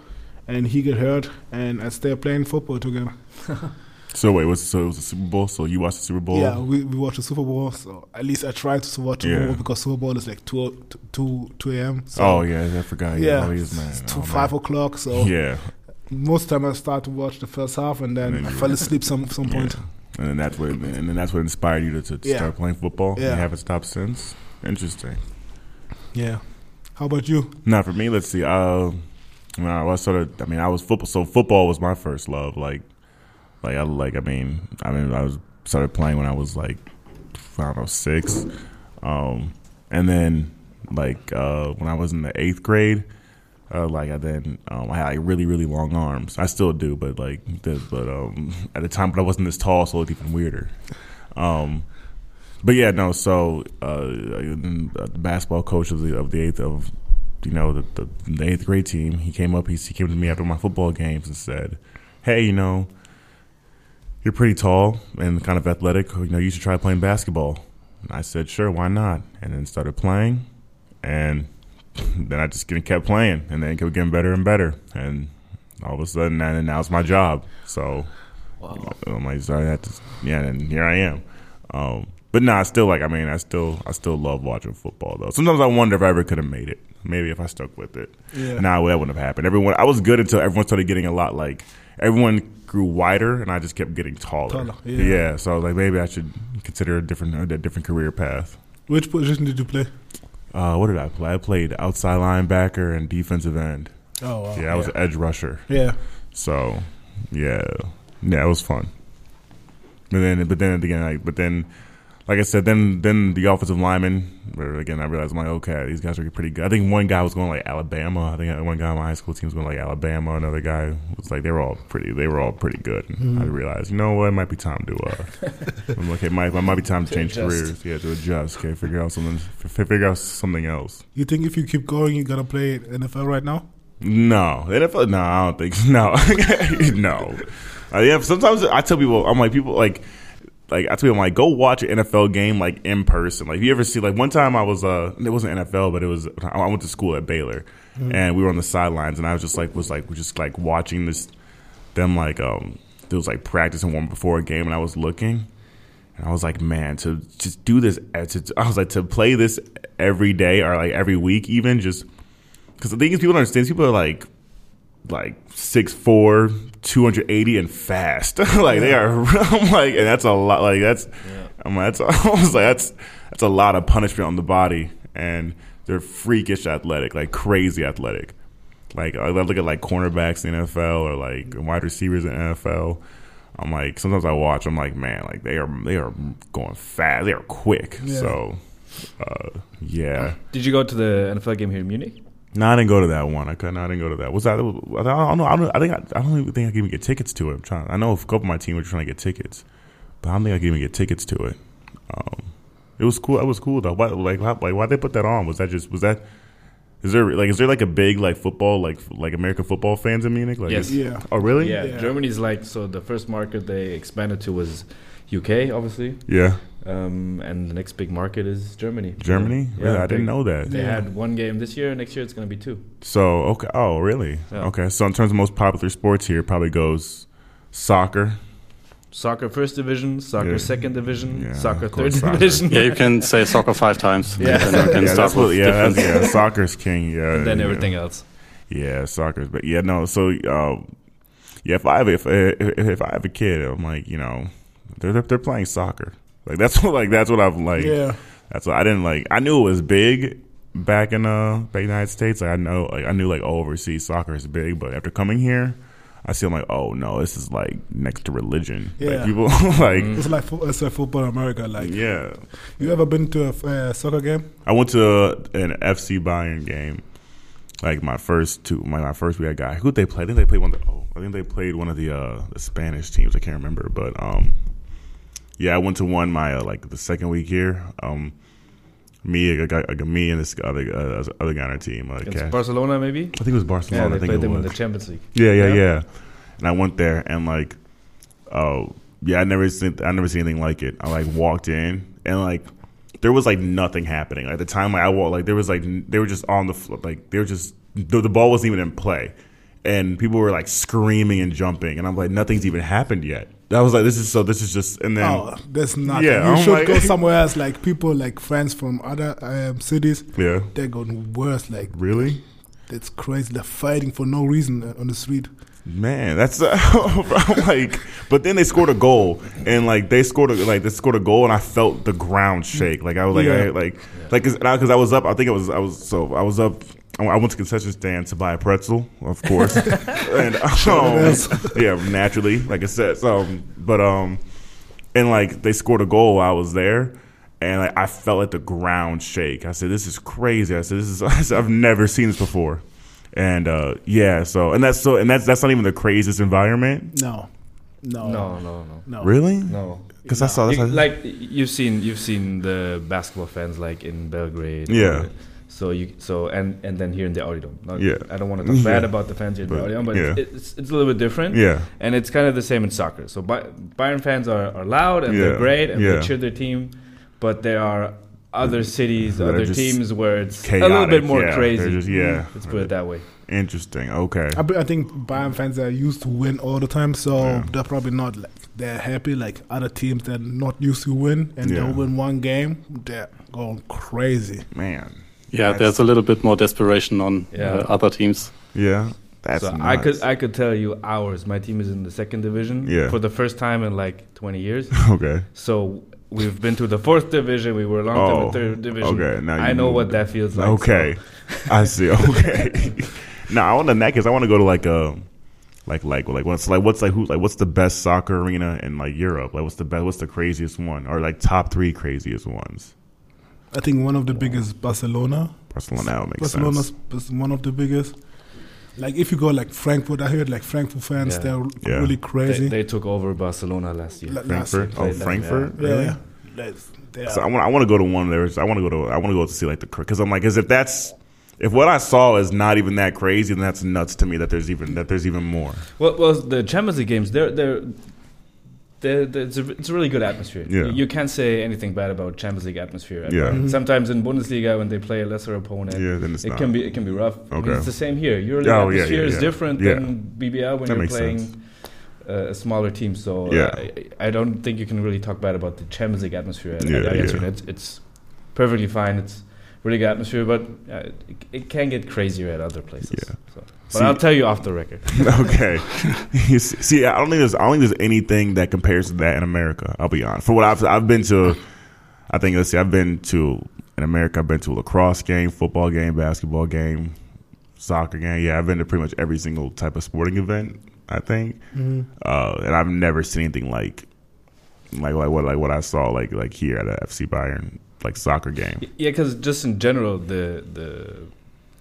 and he get hurt, and I stay playing football together. *laughs* So wait, was so it was the Super Bowl? So you watched the Super Bowl? Yeah, we, we watched the Super Bowl. So at least I tried to watch the yeah. Super Bowl because Super Bowl is like two two two a.m. So oh yeah, I forgot. Yeah, yeah. Oh, it's two oh, five o'clock. So *laughs* yeah, most time I start to watch the first half and then, and then I fell asleep some some point. And then that's what and then that's what inspired you to, to yeah. start playing football. Yeah, you haven't stopped since. Interesting. Yeah. How about you? Not for me. Let's see. Uh, I was sort of. I mean, I was football. So football was my first love. Like like I like I mean I mean I was started playing when I was like I don't know six, um, and then like uh, when I was in the eighth grade, uh, like I then um, I had like really really long arms. I still do, but like but um, *laughs* at the time, but I wasn't this tall, so it looked even weirder. Um, but yeah, no. So uh, the basketball coach of the of the eighth of you know the, the, the eighth grade team, he came up. He, he came to me after my football games and said, "Hey, you know." You're pretty tall and kind of athletic. You know, you should try playing basketball. And I said, sure, why not? And then started playing, and *laughs* then I just kept playing, and then kept getting better and better, and all of a sudden, and now it's my job. So, wow. I'm like, sorry, I to, yeah, and here I am. Um, but no, nah, I still like. I mean, I still, I still love watching football though. Sometimes I wonder if I ever could have made it. Maybe if I stuck with it. Yeah. Nah, that wouldn't have happened. Everyone, I was good until everyone started getting a lot like everyone grew wider, and I just kept getting taller. taller yeah. yeah. so like maybe I should consider a different a different career path. Which position did you play? Uh, what did I play? I played outside linebacker and defensive end. Oh, wow. Yeah, I was an edge rusher. Yeah. So, yeah, yeah, it was fun. But then, but then again, like, but then like I said, then then the offensive lineman. Where again, I realized I'm like, okay, these guys are pretty good. I think one guy was going like Alabama. I think one guy on my high school team was going like Alabama. Another guy was like they were all pretty. They were all pretty good. Mm-hmm. I realized, you know what, it might be time to. Uh, *laughs* I'm like, it might, it might be time to, to change adjust. careers. Yeah, to adjust. Okay, figure out something. Figure out something else. You think if you keep going, you're gonna play NFL right now? No, NFL. No, I don't think. *laughs* No, *laughs* no. Uh, yeah, sometimes I tell people, I'm like people like. Like I tell I'm like, go watch an NFL game like in person. Like, if you ever see, like one time I was, uh, it wasn't NFL, but it was. I went to school at Baylor, mm-hmm. and we were on the sidelines, and I was just like, was like, just like watching this, them like, um, it was like practicing one before a game, and I was looking, and I was like, man, to just do this, uh, to, I was like, to play this every day or like every week, even just because the thing is, people don't understand. People are like, like six four, 280 and fast. *laughs* like yeah. they are. *laughs* I'm like, and that's a lot. Like that's, yeah. I'm like, that's *laughs* almost like that's that's a lot of punishment on the body, and they're freakish athletic, like crazy athletic. Like I look at like cornerbacks in NFL or like wide receivers in NFL. I'm like sometimes I watch. I'm like, man, like they are they are going fast. They are quick. Yeah. So, uh, yeah. Did you go to the NFL game here in Munich? No, I didn't go to that one. I couldn't. I didn't go to that. Was that? I don't know. I don't. I think. I, I don't even think I can even get tickets to it. I'm trying. I know a couple of my team were trying to get tickets, but I don't think I can even get tickets to it. Um, it was cool. It was cool though. Why, like, why, like, why they put that on? Was that just? Was that? Is there like? Is there like a big like football like like American football fans in Munich? Like, yes. Yeah. Oh, really? Yeah. yeah. Germany's like so. The first market they expanded to was UK, obviously. Yeah. Um, and the next big market is Germany. Germany? Yeah, really? I didn't know that. They yeah. had one game this year. Next year it's going to be two. So okay. Oh, really? Yeah. Okay. So in terms of most popular sports here, probably goes soccer. Soccer first division, soccer yeah. second division, yeah, soccer third soccer. division. Yeah, you can say soccer five times. *laughs* Yeah, yeah, that's what, yeah, that's, yeah, soccer's king. Yeah, and then everything else. Yeah, soccer's. But yeah, no. So, uh, yeah, if I have if, if if I have a kid, I'm like, you know, they're they're playing soccer. Like that's *laughs* what like that's what I've like. Yeah. That's what I didn't like. I knew it was big back in uh back in the United States. Like I know like I knew like oh, overseas soccer is big, but after coming here. I see. I'm like, oh no, this is like next to religion. Yeah, like, people *laughs* like it's like it's like football in America. Like, yeah. You ever been to a uh, soccer game? I went to an FC Bayern game. Like my first two, my, my first week, I got who they play. I think they played one. Of the, oh, I think they played one of the uh, the Spanish teams. I can't remember, but um, yeah, I went to one my uh, like the second week here. Um, me, I got, I got me and this other uh, other guy on our team. Uh, Barcelona, maybe. I think it was Barcelona. Yeah, they I think played them in the Champions League. Yeah, yeah, yeah, yeah. And I went there and like, oh yeah, I never seen I never seen anything like it. I like walked in and like there was like nothing happening at the time. Like I walked, like there was like they were just on the floor, like they were just the, the ball wasn't even in play, and people were like screaming and jumping, and I'm like nothing's even happened yet. I was like, this is so. This is just, and then oh, there's nothing. Yeah, you I'm should like, go *laughs* somewhere else. Like people, like friends from other um, cities. Yeah, they're going worse. Like really, that's crazy. They're fighting for no reason uh, on the street. Man, that's *laughs* uh, like. But then they scored a goal, and like they scored a like they scored a goal, and I felt the ground shake. Like I was like, yeah. I, like, yeah. like because I was up. I think it was I was so I was up I went to concession stand to buy a pretzel, of course, *laughs* and *laughs* um, *laughs* yeah, naturally, like I said. So, but um, and like they scored a goal while I was there, and like, I felt like the ground shake. I said, "This is crazy." I said, "This is I've never seen this before," and uh, yeah. So, and that's so, and that's that's not even the craziest environment. No, no, no, no, no. no. Really? No. Because no. I saw this. You, like you've seen, you've seen the basketball fans like in Belgrade. Yeah. Or, so you so and and then here in the Audidome. Not, yeah. I don't want to talk *laughs* yeah. bad about the fans here in but, the Audidome, but yeah. it's, it's a little bit different. Yeah. And it's kind of the same in soccer. So Bayern fans are, are loud and yeah. they're great and they cheer their team, but there are other cities, that other teams where it's chaotic. a little bit more crazy. Just, yeah. Let's put it that way. Interesting. Okay. I, I, think Bayern fans are used to win all the time, so they're probably not like they're happy like other teams that are not used to win and they'll win one game. They're going crazy. Man. Yeah, there's a little bit more desperation on yeah. uh, other teams. Yeah. That's so I could I could tell you hours. My team is in the second division yeah. for the first time in like 20 years. *laughs* okay. So we've been to the fourth division. We were long oh, time in third division. Okay. Now I know what that feels like. Okay. So. *laughs* I see. Okay. *laughs* now I want to next because I want to go to like a like like like what's like what's like who like what's the best soccer arena in like Europe? Like what's the best? What's the craziest one or like top three craziest ones? I think one of the biggest Barcelona. Barcelona makes sense. Barcelona's sense. one of the biggest. Like if you go like Frankfurt, I heard like Frankfurt fans, yeah. they're yeah. really crazy. They, they, took over Barcelona last year. L- Frankfurt, oh Frankfurt, yeah. really? Yeah. So I want I want to go to one there. I want to go to I want to go to see like the because I'm like because if that's if what I saw is not even that crazy, then that's nuts to me that there's even that there's even more. Well, well, the Champions League games, they're they're. They're, they're it's, a, it's a really good atmosphere. Yeah. You can't say anything bad about Champions League atmosphere. Yeah. Mhm. Sometimes in Bundesliga, when they play a lesser opponent, Yeah, then it's it not. can be it can be rough. I mean, it's the same here. Your Oh, yeah, atmosphere yeah, is different Yeah. than BBL when That you're playing uh, a smaller team. So Yeah. uh, I, I don't think you can really talk bad about the Champions League atmosphere. At, Yeah, at Allianz yeah. It's, it's perfectly fine. It's really good atmosphere, but uh, it, it can get crazier at other places. Yeah. So. But See- I'll tell you off the record. *laughs* okay. You *laughs* see, see, I don't think there's I don't think there's anything that compares to that in America. I'll be honest. For what I've I've been to, I think let's see, I've been to in America. I've been to a lacrosse game, football game, basketball game, soccer game. Yeah, I've been to pretty much every single type of sporting event. I think, Mhm. uh, and I've never seen anything like like like what like what I saw like like here at FC Bayern like soccer game. Yeah, because just in general, the the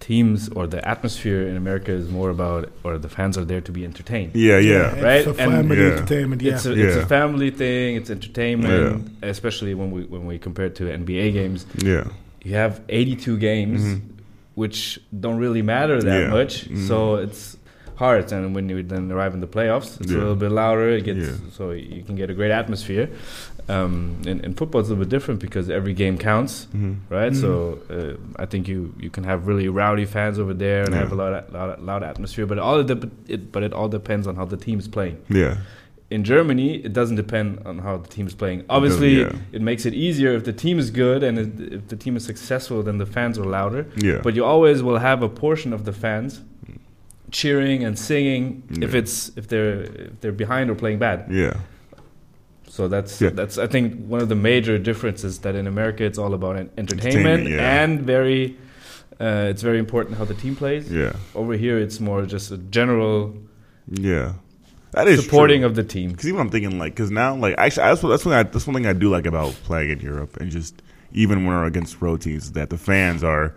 teams or the atmosphere in America is more about, or the fans are there to be entertained. Yeah, yeah, It's Right? a family Yeah. entertainment. Yeah. It's a, it's a family thing. It's entertainment, especially when we when we compare it to NBA games. yeah, You have 82 games, Mhm. which don't really matter that Yeah. much. Mhm. So it's hard. And when you then arrive in the playoffs, it's Yeah. a little bit louder. It gets Yeah. so you can get a great atmosphere. Um, in, in football, it's a little bit different because every game counts hmm right? Mhm. So uh, I think you you can have really rowdy fans over there and Yeah. have a lot loud, loud atmosphere, but all the, it, but it all depends on how the team is playing. yeah, In Germany, it doesn't depend on how the team is playing. Obviously, yeah. it makes it easier if the team is good and it, if the team is successful, then the fans are louder. yeah. But you always will have a portion of the fans cheering and singing if it's if they're if they're behind or playing bad. yeah, So that's Yeah. that's I think one of the major differences that in America it's all about entertainment, Entertainment, yeah. and very uh, it's very important how the team plays. yeah, Over here it's more just a general yeah. That is supporting true. of the team. Because even I'm thinking like, because now like actually that's what that's one I, that's one thing I do like about playing in Europe and just even when we're against road teams that the fans are.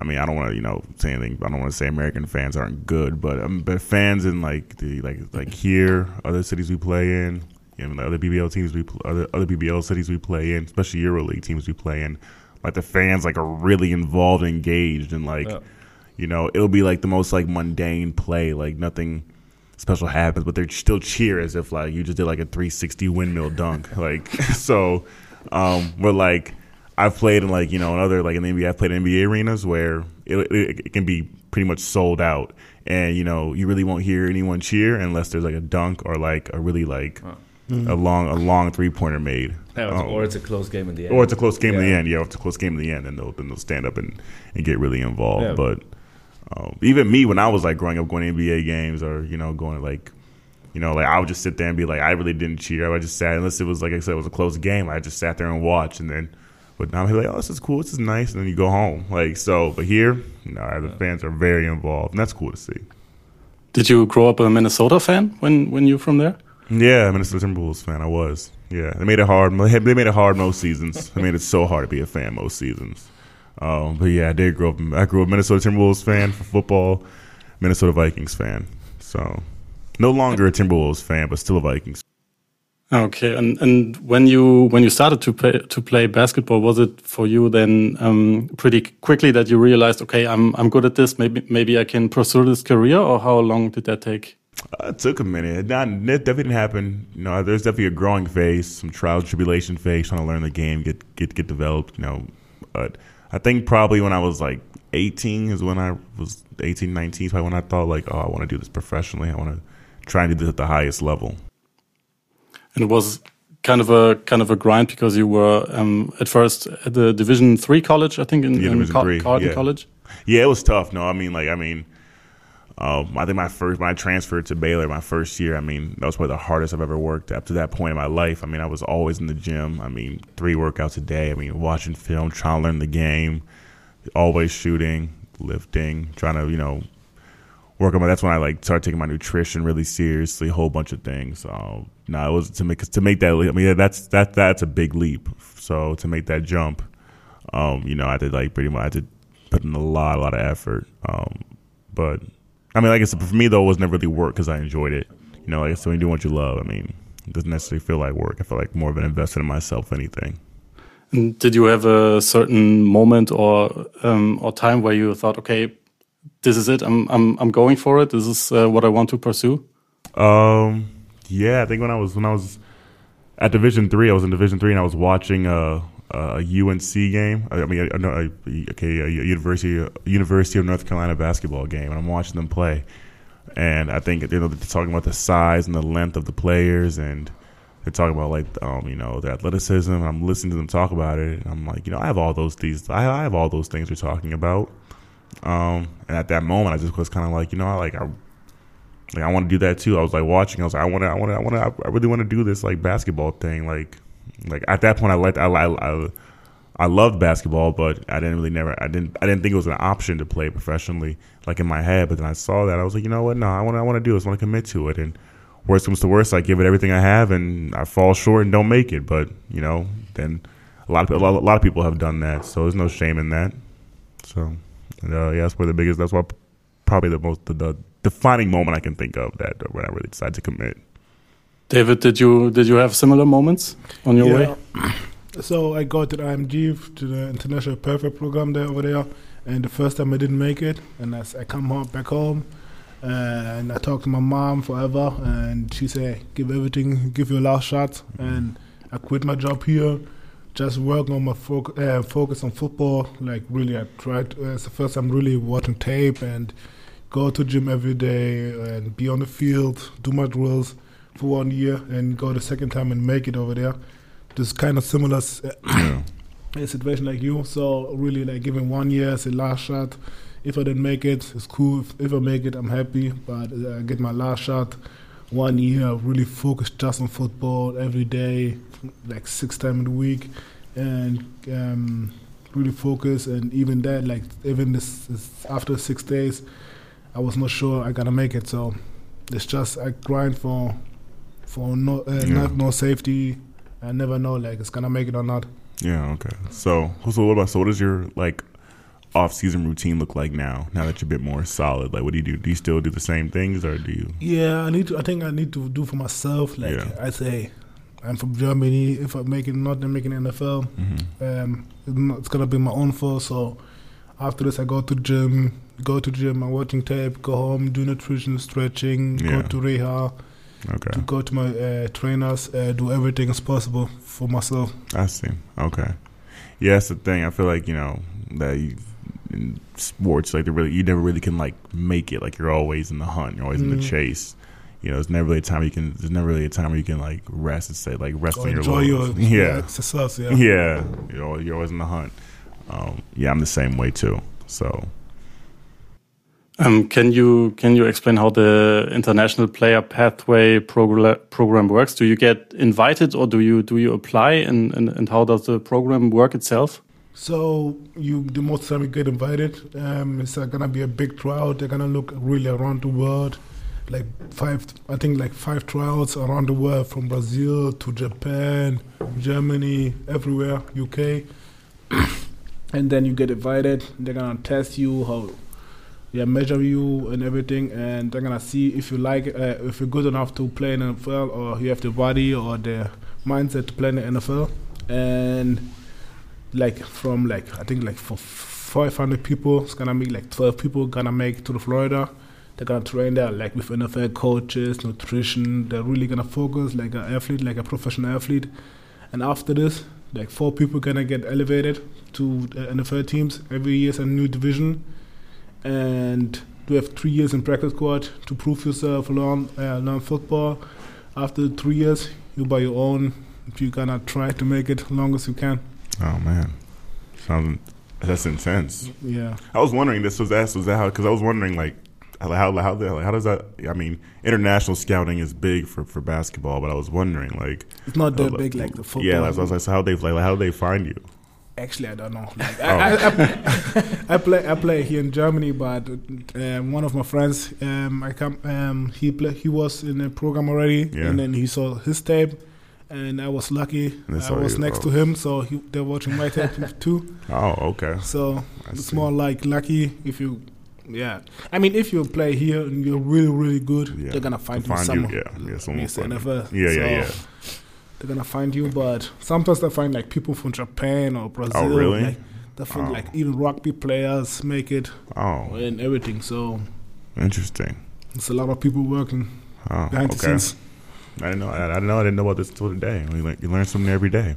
I mean, I don't want to you know say anything. I don't want to say American fans aren't good, but um, but fans in like the like like here, other cities we play in, you know, the other BBL teams we other other BBL cities we play in, especially EuroLeague teams we play in, like the fans like are really involved, and engaged, and like Yeah. you know it'll be like the most like mundane play, like nothing special happens, but they still cheer as if like you just did like a 360 windmill dunk. *laughs* Like *laughs* so, um, we're like I've played in like you know in other like in the NBA, I've played in NBA arenas where it, it, it can be pretty much sold out, and you know you really won't hear anyone cheer unless there's like a dunk or like a really like a long a long three pointer made. Yeah, it's- Um, or it's a close game in the end. or it's a close game in the end. Yeah, if it's a close game in the end, then they'll then they'll stand up and, and get really involved. Yeah. But um, even me, when I was like growing up, going to NBA games or you know going to like, you know, like I would just sit there and be like, I really didn't cheer. I just sat unless it was like I said, it was a close game. I just sat there and watched, and then. But now I'm like, oh, this is cool. This is nice, and then you go home. Like so, but here, no, the fans are very involved, and that's cool to see. Did you grow up a Minnesota fan when when you were from there? Yeah, Minnesota Timberwolves fan. I was. Yeah, they made it hard. They made it hard most seasons. they made it so hard to be a fan most seasons. Um, but yeah, I did grow up. I grew up Minnesota Timberwolves fan for football, Minnesota Vikings fan. So no longer a Timberwolves fan, but still a Vikings. Okay, and and when you when you started to play to play basketball, was it for you then um, pretty quickly that you realized, okay, I'm I'm good at this. Maybe maybe I can pursue this career, or how long did that take? Uh, it took a minute. It, not, it definitely didn't happen. You know, there's definitely a growing phase, some trial and tribulation phase, trying to learn the game, get get get developed. You know, but I think probably when I was like 18 is when I was 18, 19. Probably when I thought like, oh, I want to do this professionally. I want to try and do this at the highest level. And it was kind of a kind of a grind because you were um, at first at the Division Three college, I think, in, Yeah, in Division three, yeah. College. Yeah, it was tough. No, I mean, like, I mean, um, I think my first when I transferred to Baylor, my first year, I mean, that was probably the hardest I've ever worked up to that point in my life. I mean, I was always in the gym. I mean, three workouts a day. I mean, watching film, trying to learn the game, always shooting, lifting, trying to, you know, work on my. That's when I like started taking my nutrition really seriously, a whole bunch of things. So, no, it was to make to make that. I mean, that's that that's a big leap. So to make that jump, um, you know, I did like pretty much I did put in a lot, a lot of effort. Um, but I mean, like I said, for me though, it was never really work because I enjoyed it. You know, like so when you do what you love, I mean, it doesn't necessarily feel like work. I feel like more of an investment in myself, than anything. did you have a certain moment or um, or time where you thought, okay, this is it. I'm I'm I'm going for it. This is uh, what I want to pursue. Um. Yeah, I think when I was when I was at Division three, I was in Division three, and I was watching a, a UNC game. I mean, a, a, okay, a University University of North Carolina basketball game, and I'm watching them play. And I think you know they're talking about the size and the length of the players, and they're talking about like um, you know their athleticism. I'm listening to them talk about it, and I'm like, you know, I have all those. I, I have all those things they're talking about. Um, and at that moment, I just was kind of like, you know, I like I like I want to do that too. I was like watching. I was like, I want to, I want to, I want to, I really want to do this like basketball thing. Like, like at that point, I liked, I, I, I, I loved basketball, but I didn't really never, I didn't, I didn't think it was an option to play professionally, like in my head. But then I saw that, I was like, you know what? No, I want, I want to do this. I want to commit to it. And worst comes to worst, I give it everything I have, and I fall short and don't make it. But you know, then a lot of a lot, a lot of people have done that, so there's no shame in that. So, uh, yeah, that's where the biggest. That's why probably the most the, the defining moment I can think of that when I really decided to commit. David, did you did you have similar moments on your yeah. way? So I got to the IMG to the International Perfect program there over there, and the first time I didn't make it, and I, I come home back home, uh, and I talked to my mom forever, and she said, "Give everything, give your last shot," and I quit my job here just work on my fo- uh, focus on football. Like really, I tried. Uh, it's the first time really watching tape and go to gym every day and be on the field, do my drills for one year, and go the second time and make it over there. Just kind of similar uh, *coughs* situation like you. So really, like giving one year as a last shot. If I didn't make it, it's cool. If, if I make it, I'm happy. But uh, I get my last shot. One year, really focused just on football every day, like six times a week, and um, really focus. And even that, like even this, this after six days, I was not sure I gonna make it. So it's just I grind for for no uh, yeah. not no safety. I never know like it's gonna make it or not. Yeah. Okay. So so what about so what does your like off season routine look like now? Now that you're a bit more solid, like what do you do? Do you still do the same things or do you? Yeah, I need to. I think I need to do for myself. Like yeah. I say, I'm from Germany. If I'm making not making NFL, mm-hmm. um, it's gonna be my own fault. So after this, I go to gym, go to gym, I'm watching tape, go home, do nutrition, stretching, yeah. go to rehab. Okay. To go to my uh, trainers, uh, do everything as possible for myself. I see. Okay. Yeah, that's the thing. I feel like you know that you, in sports, like they really, you never really can like make it. Like you're always in the hunt. You're always mm. in the mm-hmm. chase. You know, there's never really a time you can. There's never really a time where you can like rest and say like rest or on your enjoy your *laughs* yeah success. Yeah, yeah. You're always, you're always in the hunt. Um, yeah, I'm the same way too. So um, can you can you explain how the international player pathway program works? Do you get invited or do you do you apply and, and, and how does the program work itself? So you the most time you get invited, um, it's uh, gonna be a big trial. They're gonna look really around the world, like five I think like five trials around the world from Brazil to Japan, Germany, everywhere, UK. *clears throat* and then you get invited. They're gonna test you how yeah, measure you and everything, and they're gonna see if you like, uh, if you're good enough to play in NFL, or you have the body or the mindset to play in the NFL. And like from like I think like for 500 people, it's gonna be like 12 people gonna make to the Florida. They're gonna train there like with NFL coaches, nutrition. They're really gonna focus like an athlete, like a professional athlete. And after this, like four people gonna get elevated to NFL teams every year. It's a new division and you have three years in practice squad to prove yourself, learn uh, learn football. After three years, you buy your own. If you're gonna try to make it long as you can. Oh man, sounds that's intense. Yeah, I was wondering. This was asked. Was that how? Because I was wondering like. How how how, how does that? I mean, international scouting is big for, for basketball, but I was wondering, like, it's not that big like the football. Yeah, I was like, so how they like, how do they find you? Actually, I don't know. *laughs* Like, oh. I, I, I, play I play here in Germany, but um, one of my friends, um, I come, um, he play, he was in the program already, yeah. and then he saw his tape, and I was lucky. I was next to him, so he, they're watching my tape *laughs* too. Oh, okay. So I it's see. more like lucky if you. Yeah, I mean, if you play here and you're really, really good, yeah. they're gonna find, find you Yeah, yeah, someone NFL. Yeah, so, yeah, yeah. They're gonna find you. But sometimes they find like people from Japan or Brazil. Oh, really? Like, they find oh. like even rugby players make it. Oh, and everything. So interesting. It's a lot of people working oh, behind okay. the scenes. I didn't know. I, I didn't know. I didn't know about this until today. You learn, you learn something every day.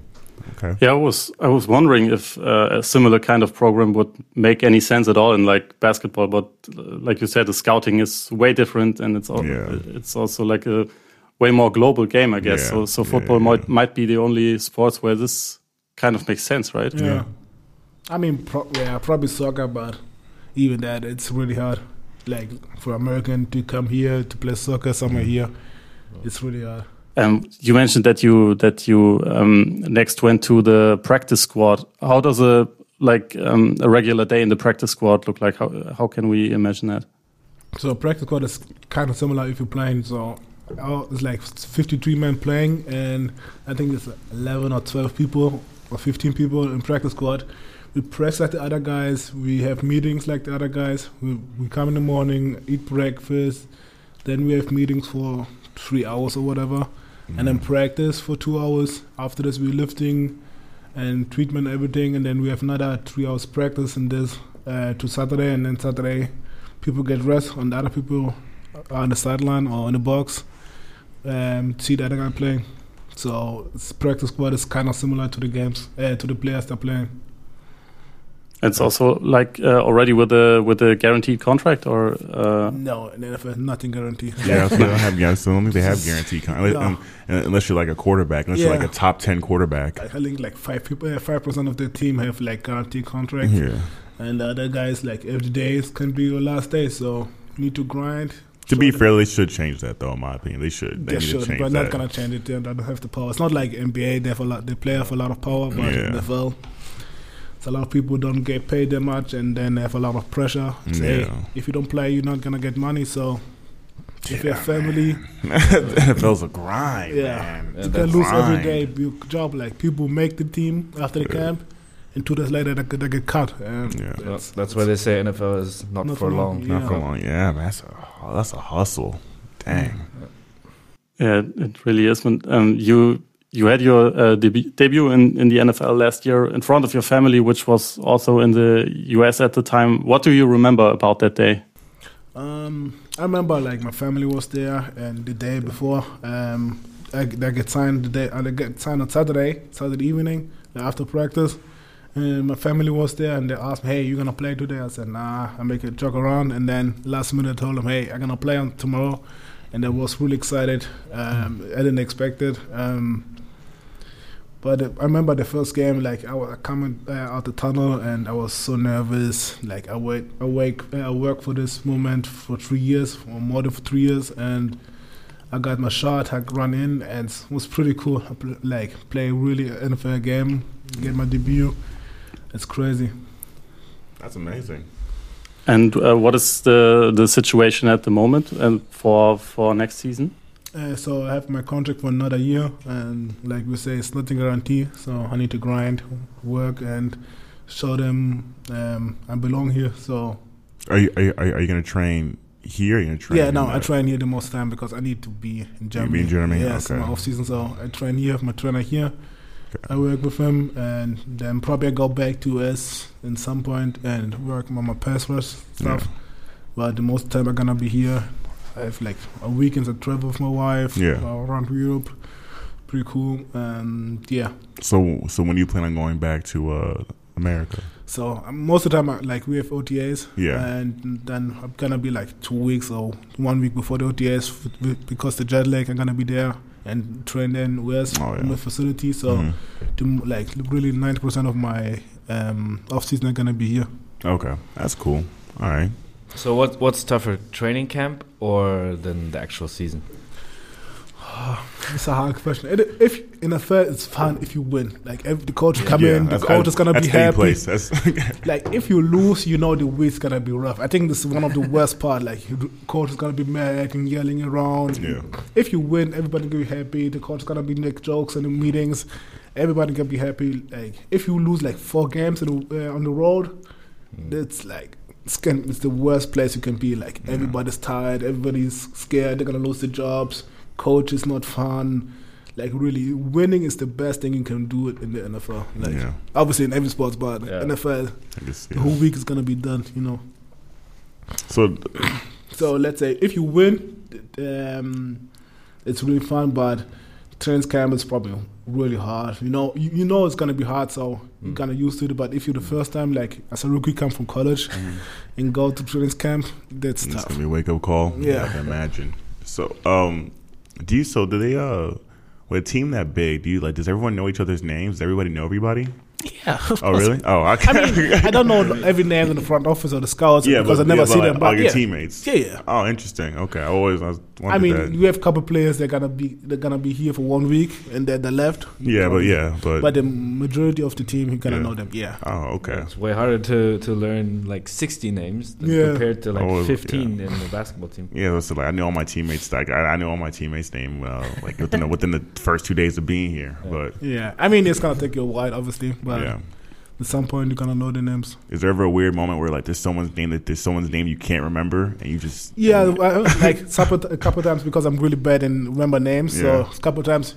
Okay. Yeah, I was I was wondering if uh, a similar kind of program would make any sense at all in like basketball, but uh, like you said, the scouting is way different, and it's all, yeah. it's also like a way more global game, I guess. Yeah. So so football yeah, might might be the only sports where this kind of makes sense, right? Yeah. I mean, pro yeah, probably soccer, but even that, it's really hard. Like for American to come here to play soccer somewhere mm. here, it's really hard. Um, you mentioned that you that you um, next went to the practice squad. How does a like um, a regular day in the practice squad look like? How how can we imagine that? So practice squad is kind of similar if you're playing. So it's like 53 men playing, and I think it's 11 or 12 people or 15 people in practice squad. We press like the other guys. We have meetings like the other guys. We, we come in the morning, eat breakfast, then we have meetings for three hours or whatever mm. and then practice for two hours. After this, we're lifting and treatment, everything, and then we have another three hours practice in this uh, to Saturday, and then Saturday, people get rest, and the other people are on the sideline or in the box, um, see the other guy playing. So it's practice squad is kind of similar to the games, uh, to the players they're playing. It's also like uh, already with a with a guaranteed contract or uh no, in NFL nothing guaranteed. Yeah, *laughs* they don't have guaranteed. I don't think they have guaranteed contract no. Um, unless you're like a quarterback, unless yeah. you're like a top ten quarterback. I think like five people, five percent of the team have like guaranteed contract. Yeah, and the other guys like every day can be your last day, so you need to grind. To be fair, they should change that, though. In my opinion, they should. They, they should, but not gonna change it. They don't have the power. It's not like NBA. They have a lot. They play have a lot of power, but yeah. NFL a lot of people don't get paid that much, and then they have a lot of pressure. Say, yeah. if you don't play, you're not gonna get money. So if you have family, NFL's *laughs* a grind. Yeah, man. you can lose grind. every day. Your job, like people make the team after the yeah. camp, and two days later they, they get cut. And yeah, that's, that's why they say NFL is not, not for, long. long. Not for long. Yeah, man, that's a that's a hustle. Dang. Yeah, it really is. Um, you you had your uh, deb debut in, in the NFL last year in front of your family, which was also in the US at the time. What do you remember about that day? Um, I remember like my family was there, and the day before, um, I, I get signed the day. I get signed on Saturday, Saturday evening after practice. And my family was there, and they asked me, "Hey, you gonna play today?" I said, "Nah, I make a joke around." And then last minute, I told them, "Hey, I'm gonna play on tomorrow," and I was really excited. Um, I didn't expect it. Um, but I remember the first game, like I was coming uh, out the tunnel, and I was so nervous. Like I wait, I I worked for this moment for three years, more than three years, and I got my shot. I run in, and it was pretty cool. Play, like play really NFL game, get my debut. It's crazy. That's amazing. And uh, what is the the situation at the moment and for for next season? Uh, so I have my contract for another year, and like we say, it's nothing guarantee. So I need to grind, work, and show them um, I belong here. So are you are you, are you going to train here? Are you train yeah, no, I train here the most time because I need to be in Germany. You be in Germany, yes, okay. my off season. So I train here, have my trainer here. Okay. I work with him, and then probably I go back to US in some point and work on my pass rush stuff. Yeah. But the most time I'm gonna be here I have like a weekend I travel with my wife yeah. around Europe. Pretty cool. And yeah. So so when you plan on going back to uh, America? So um, most of the time, I, like we have OTAs, yeah, and then I'm gonna be like two weeks or one week before the OTAs because the jet lag. I'm gonna be there and train in West oh, yeah. my facility. So, mm-hmm. to, like really ninety percent of my um, off season are gonna be here. Okay, that's cool. All right. So what what's tougher, training camp or than the actual season? It's a hard question. If in a fair, it's fun if you win. Like if the coach come yeah, in, the coach is gonna be happy. *laughs* like if you lose, you know the week's gonna be rough. I think this is one of the *laughs* worst part. Like the coach is gonna be mad and yelling around. Yeah. If you win, everybody gonna be happy. The coach is gonna be make jokes in the meetings. Everybody gonna be happy. Like if you lose like four games the, uh, on the road, mm. it's like it's, it's the worst place you can be. Like yeah. everybody's tired, everybody's scared, they're gonna lose their jobs. Coach is not fun. like really winning is the best thing you can do in the NFL. Like Yeah. obviously in every sports, but Yeah. NFL, I guess, the whole week is gonna be done. You know. So So let's say if you win, um, it's really fun, but training camp is probably really hard. You know, you, you know it's gonna be hard, so you're kind of used to it. But if you're the first time, like as a rookie, come from college and go to training camp, that's it's tough. gonna be a wake up call. Yeah. I can imagine. So, um, do you? So, do they? Uh, with a team that big, do you like? Does everyone know each other's names? Does everybody know everybody? Yeah. Oh, really? *laughs* Oh, I, I mean, I don't know *laughs* every name in the front office or the scouts yeah, because but, I never yeah, see but, them. like, But all your yeah. teammates. yeah, yeah. Oh, interesting. Okay, I always I I mean, that. you have a couple players they're gonna be they're gonna be here for one week and then they left. yeah, but yeah, but, But the majority of the team, you gonna Yeah. know them. Yeah. oh, okay. It's way harder to, to learn like 60 names than Yeah. compared to like Oh, 15 in the basketball team. Yeah, so like I know all my teammates. Like I, I know all my teammates' name. Uh, like within the, within the first two days of being here. Yeah. But Yeah, I mean it's gonna take you a while, obviously, but yeah, at some point you're gonna know the names. is there ever a weird moment where like there's someone's name that there's someone's name you can't remember and you just Yeah, like *laughs* couple, a couple times because I'm really bad in remember names. Yeah. So a couple times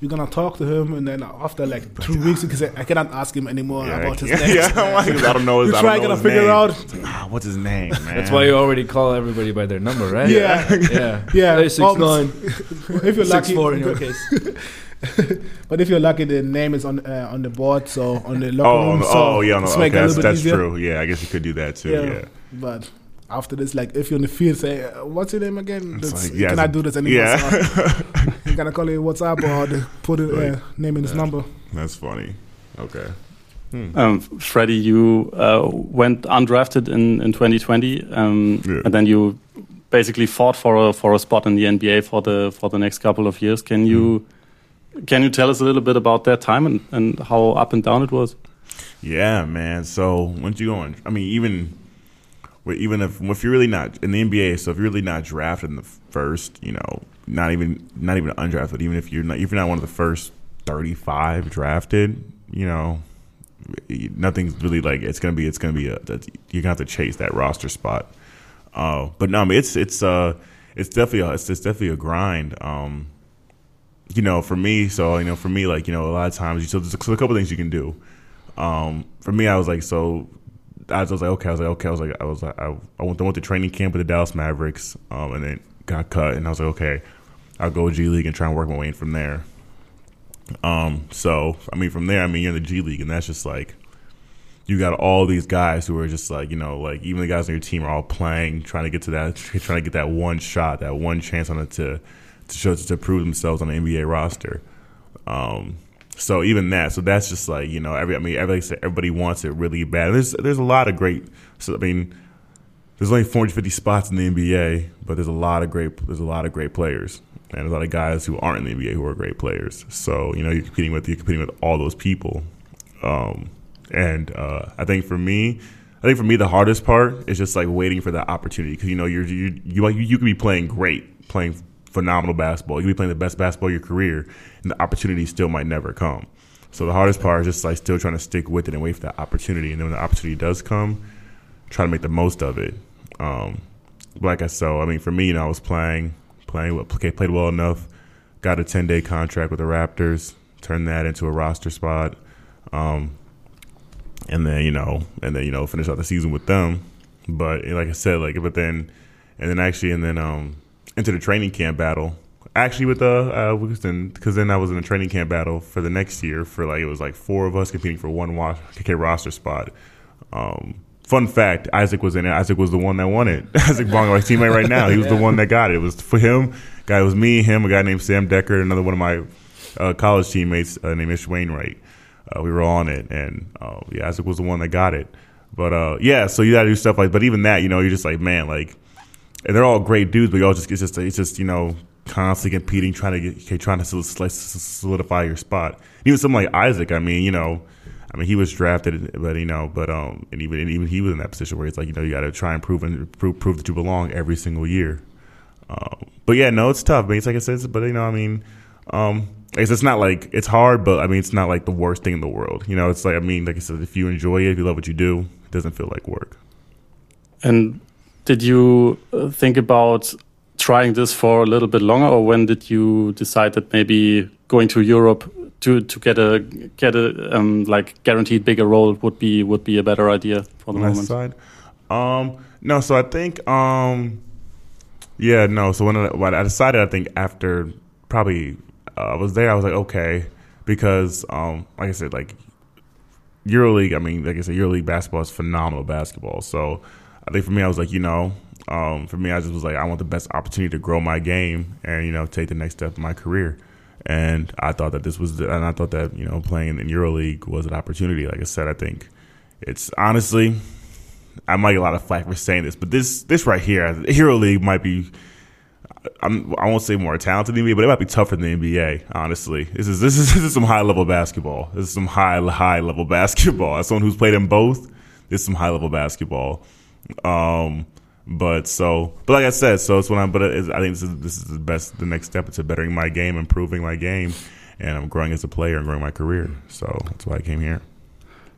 you're gonna talk to him, and then after like two weeks, you can say I cannot ask him anymore yeah, about his yeah, *laughs* name. yeah, I'm like, I don't know. His, You I try don't gonna figure name. out. Ah, what's his name, *laughs* man? That's why you already call everybody by their number, right? Yeah. yeah. Yeah, Hey, six nine, if you're six lucky, four in your case. *laughs* but if you're lucky, the name is on uh, on the board, so on the locker Oh, room. no, so oh yeah, no, it's okay, make it a that's, that's easier. true. Yeah, I guess you could do that too. Yeah. Yeah, But after this, like if you're in the field, say, uh, "What's your name again?" It's That's, like, you yeah, cannot it's do this anymore. yeah. So *laughs* you gotta call it WhatsApp or the, put it uh, name in his number. that's funny. Okay. Hmm. Um, Freddie, you uh, went undrafted in, in 2020, um, Yeah. and then you basically fought for a for a spot in the NBA for the for the next couple of years. Can you can you tell us a little bit about that time and, and how up and down it was? Yeah, man. So once you go on, I mean, even even if if you're really not in the NBA, so if you're really not drafted in the first, you know, not even not even undrafted, even if you're not if you're not one of the first 35 drafted, you know, nothing's really like it's gonna be it's gonna be a you're gonna have to chase that roster spot. Uh, but no, I mean it's it's uh it's definitely a, it's, it's definitely a grind. Um, you know, for me, so you know, for me, like you know, a lot of times, so there's a, so a couple things you can do. Um, for me, I was like, so I was like, okay, I was like, okay, I was like, I was like, I, I went, went to training camp with the Dallas Mavericks, um, and then got cut, and I was like, okay, I'll go G League and try and work my way in from there. Um, so I mean, from there, I mean, you're in the G League, and that's just like you got all these guys who are just like you know, like even the guys on your team are all playing, trying to get to that, *laughs* trying to get that one shot, that one chance on it to to to prove themselves on the NBA roster. Um, so even that, so that's just like you know, every I mean, everybody said everybody wants it really bad. There's there's a lot of great. So I mean, there's only 450 spots in the NBA, but there's a lot of great there's a lot of great players and a lot of guys who aren't in the NBA who are great players. So you know, you're competing with you're competing with all those people. Um, and uh, I think for me, I think for me the hardest part is just like waiting for that opportunity because you know you're you you you, you could be playing great, playing phenomenal basketball. You could be playing the best basketball of your career, and the opportunity still might never come. So the hardest part is just like still trying to stick with it and wait for that opportunity. And then when the opportunity does come, try to make the most of it. Um, like I so, I mean, for me, you know, I was playing, playing, played well enough. Got a ten day contract with the Raptors. Turned that into a roster spot. Um, and then you know, and then you know, finish out the season with them. But like I said, like but then, and then actually, and then um, into the training camp battle. Actually, with the uh, because then because then I was in the training camp battle for the next year for like it was like four of us competing for one wa- KK roster spot. Um, fun fact: Isaac was in it. Isaac was the one that won it. *laughs* Isaac Bonga, my teammate right now, he was the one that got it. It was for him. Guy it was me, him, a guy named Sam Dekker, another one of my uh, college teammates uh, named Ish Wainwright. Uh, we were on it, and uh, yeah, Isaac was the one that got it. But uh, yeah, so you got to do stuff like. But even that, you know, you're just like, man, like, and they're all great dudes, but you all just it's just it's just you know constantly competing, trying to get trying to solidify your spot. Even someone like Isaac, I mean, you know, I mean, he was drafted, but you know, but um, and even and even he was in that position where it's like you know you got to try and prove and prove, prove that you belong every single year. Um, but yeah, no, it's tough. Mean, it's like I said, but you know, I mean, um, it's, it's not like it's hard, but I mean, it's not like the worst thing in the world. You know, it's like I mean, like I said, if you enjoy it, if you love what you do, it doesn't feel like work. And did you uh, think about trying this for a little bit longer, or when did you decide that maybe going to Europe to to get a get a um, like guaranteed bigger role would be would be a better idea for the On moment. side, um, no. So I think, um, yeah, no. So when I, when I decided, I think after probably uh, I was there, I was like, okay, because um, like I said, like EuroLeague. I mean, like I said, EuroLeague basketball is phenomenal basketball. So I think for me, I was like, you know, um, for me, I just was like, I want the best opportunity to grow my game and you know take the next step in my career. And I thought that this was, the, and I thought that you know playing in EuroLeague was an opportunity. Like I said, I think it's honestly, I might get a lot of flack for saying this, but this this right here, EuroLeague might be. I'm, I won't say more talented than the NBA, but it might be tougher than the NBA. Honestly, this is *laughs* this is this is some high level basketball. This is some high high level basketball. As someone who's played in both, this is some high level basketball. Um, but so, but like I said, so it's when I'm. But I think this is this is the best. The next step to bettering my game, improving my game, and I'm growing as a player and growing my career. So that's why I came here.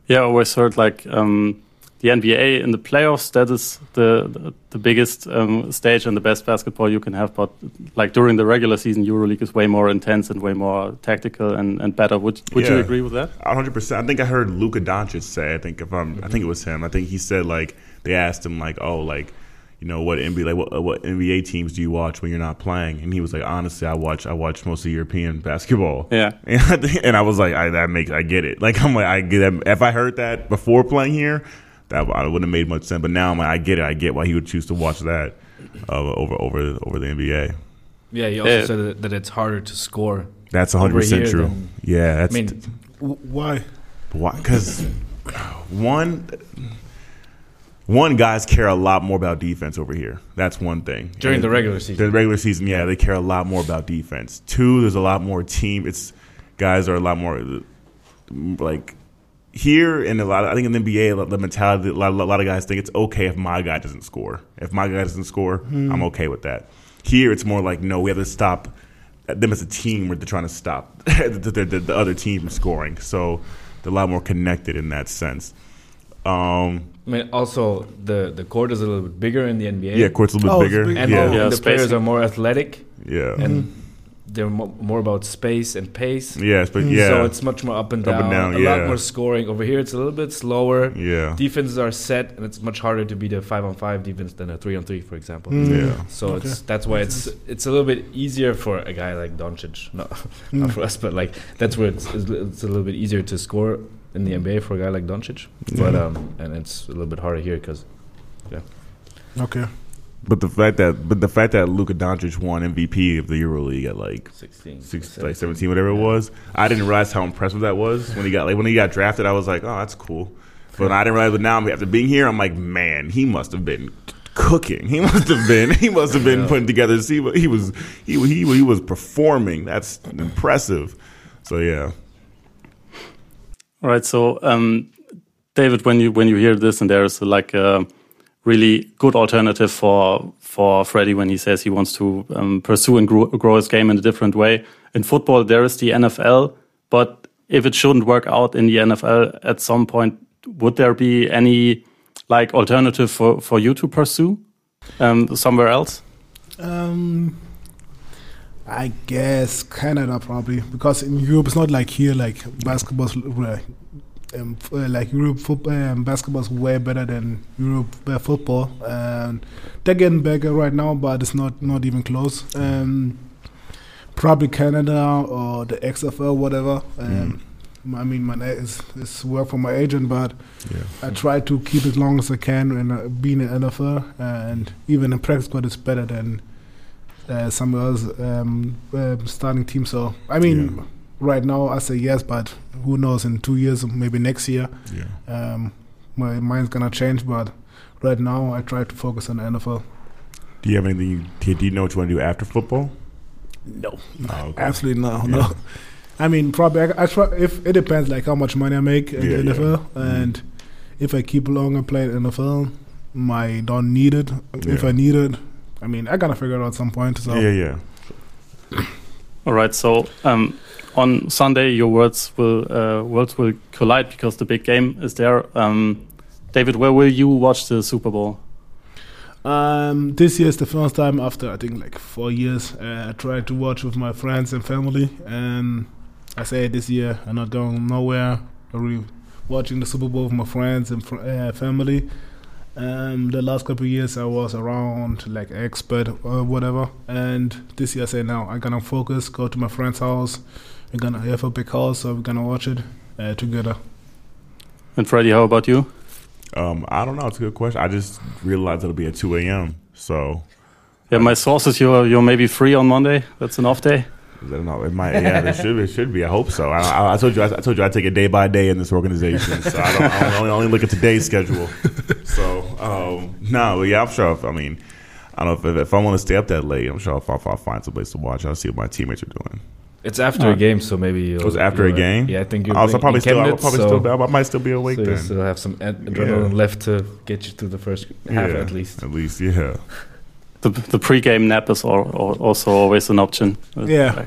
Yeah, I always heard like um, the NBA in the playoffs. That is the the, biggest um, stage and the best basketball you can have. But like during the regular season, EuroLeague is way more intense and way more tactical and, and better. Would Would you agree with that? 100. percent I think I heard Luka Doncic say. I think if I'm, I think it was him. I think he said like they asked him like, oh, like you know what NBA like what, what NBA teams do you watch when you're not playing? And he was like, honestly, I watch I watch mostly European basketball. Yeah. *laughs* And I, think- and I was like, I, that makes I get it. Like I'm like I get it. If I heard that before playing here, that wouldn't have made much sense. But now I'm like, I get it. I get why he would choose to watch that uh, over over over the NBA. Yeah, he also Yeah. said that, that it's harder to score. That's 100 percent true. then- Yeah, I mean, W- Why? Why? Because one, one guys care a lot more about defense over here. That's one thing. during And the regular season. the regular season, yeah, they care a lot more about defense. Two, there's a lot more team. It's guys are a lot more like here in a lot. Of, I think in the NBA, the mentality, a lot, a lot of guys think it's okay if my guy doesn't score. If my guy doesn't score, I'm okay with that. Here, it's more like no, we have to stop them as a team. Where they're trying to stop *laughs* the, the, the, the other team from scoring. So they're a lot more connected in that sense. Um, I mean, also the the court is a little bit bigger in the NBA. yeah, court's a little Oh, bit it's bigger. big. and yeah, Yeah, the players are more athletic yeah, and they're mo- more about space and pace. yeah, but yeah, So it's much more up and Up down. and down, a yeah. lot more scoring. Over here, it's a little bit slower. yeah, Defenses are set, and it's much harder to beat a five on five defense than a three on three, for example. Mm. yeah. So Okay. it's that's why it's it's a little bit easier for a guy like Doncic, *laughs* not, Mm. not for us, but like that's where it's, it's it's a little bit easier to score in the NBA for a guy like Doncic. But um, and it's a little bit harder here because yeah. Okay. But the fact that but the fact that Luka Doncic won MVP of the EuroLeague at like 16, six, like seventeen, whatever it was, I didn't realize how impressive that was when he got like when he got drafted. I was like, oh, that's cool. But I didn't realize. But now after being here, I'm like, man, he must have been cooking. He *laughs* must have been. He must have been Yeah. putting together. See, what he was he he he was performing. That's impressive. So yeah, All right. So, um, David, when you when you hear this, and there's like a really good alternative for for Freddie when he says he wants to um, pursue and grow, grow his game in a different way. In football, there is the NFL, but if it shouldn't work out in the NFL at some point, would there be any like alternative for for you to pursue um, somewhere else? Um, I guess Canada probably because in Europe it's not like here. Like basketball's uh, um, f- uh, like Europe football, um, basketball's way better than Europe uh, football, and they're getting better right now, but it's not not even close. Um, probably Canada or the XFL, whatever. Um, I mean, my it's, it's work for my agent, but yeah. I try to keep as long as I can and uh, being an NFL and even in practice squad is better than uh, some else um, uh, starting team. So I mean, Yeah. Right now I say yes, but who knows? In two years, maybe next year, yeah. um, my mind's gonna change. But right now, I try to focus on the NFL. Do you have anything? You, do you know what you want to do after football? No, Oh, okay. *laughs* absolutely no, Yeah. no. I mean, probably I, I try. If it depends, like how much money I make in Yeah, the yeah. NFL, Mhm. and if I keep longer playing the NFL, I don't need it. If I need it, I mean, I gotta figure it out at some point. So Yeah, yeah. All right. So um, on Sunday, your words will uh, worlds will collide because the big game is there. Um, David, where will you watch the Super Bowl? Um, this year is the first time after I think like four years. Uh, I tried to watch with my friends and family, and I say this year I'm not going nowhere. I'm watching the Super Bowl with my friends and fr- uh, family. Um, the last couple of years I was around like expert or whatever, and this year I say now I'm gonna focus, go to my friend's house. We're gonna have a big house, so we're gonna watch it uh, together. And Freddie, how about you? Um, I don't know. It's a good question. I just realized it'll be at 2 a.m. So. Yeah, my sources, you're you're maybe free on Monday. That's an off day. I don't know. It might. Yeah, it should. It should be. I hope so. I, I, I told you. I, I, told you. I take it day by day in this organization. So I don't. I only, only look at today's schedule. So um, no. Yeah, I'm sure. If, I mean, I don't know if, if I want to stay up that late. I'm sure if, if I'll find some place to watch. I'll see what my teammates are doing. It's after a game, so maybe it was after a game. Yeah, I think you're. Oh, so probably still. Chemnitz, probably so still. I might still be awake so then. still have some ad- adrenaline yeah. left to get you through the first half yeah, at least. At least, yeah. The the pre-game nap is also always an option. Yeah.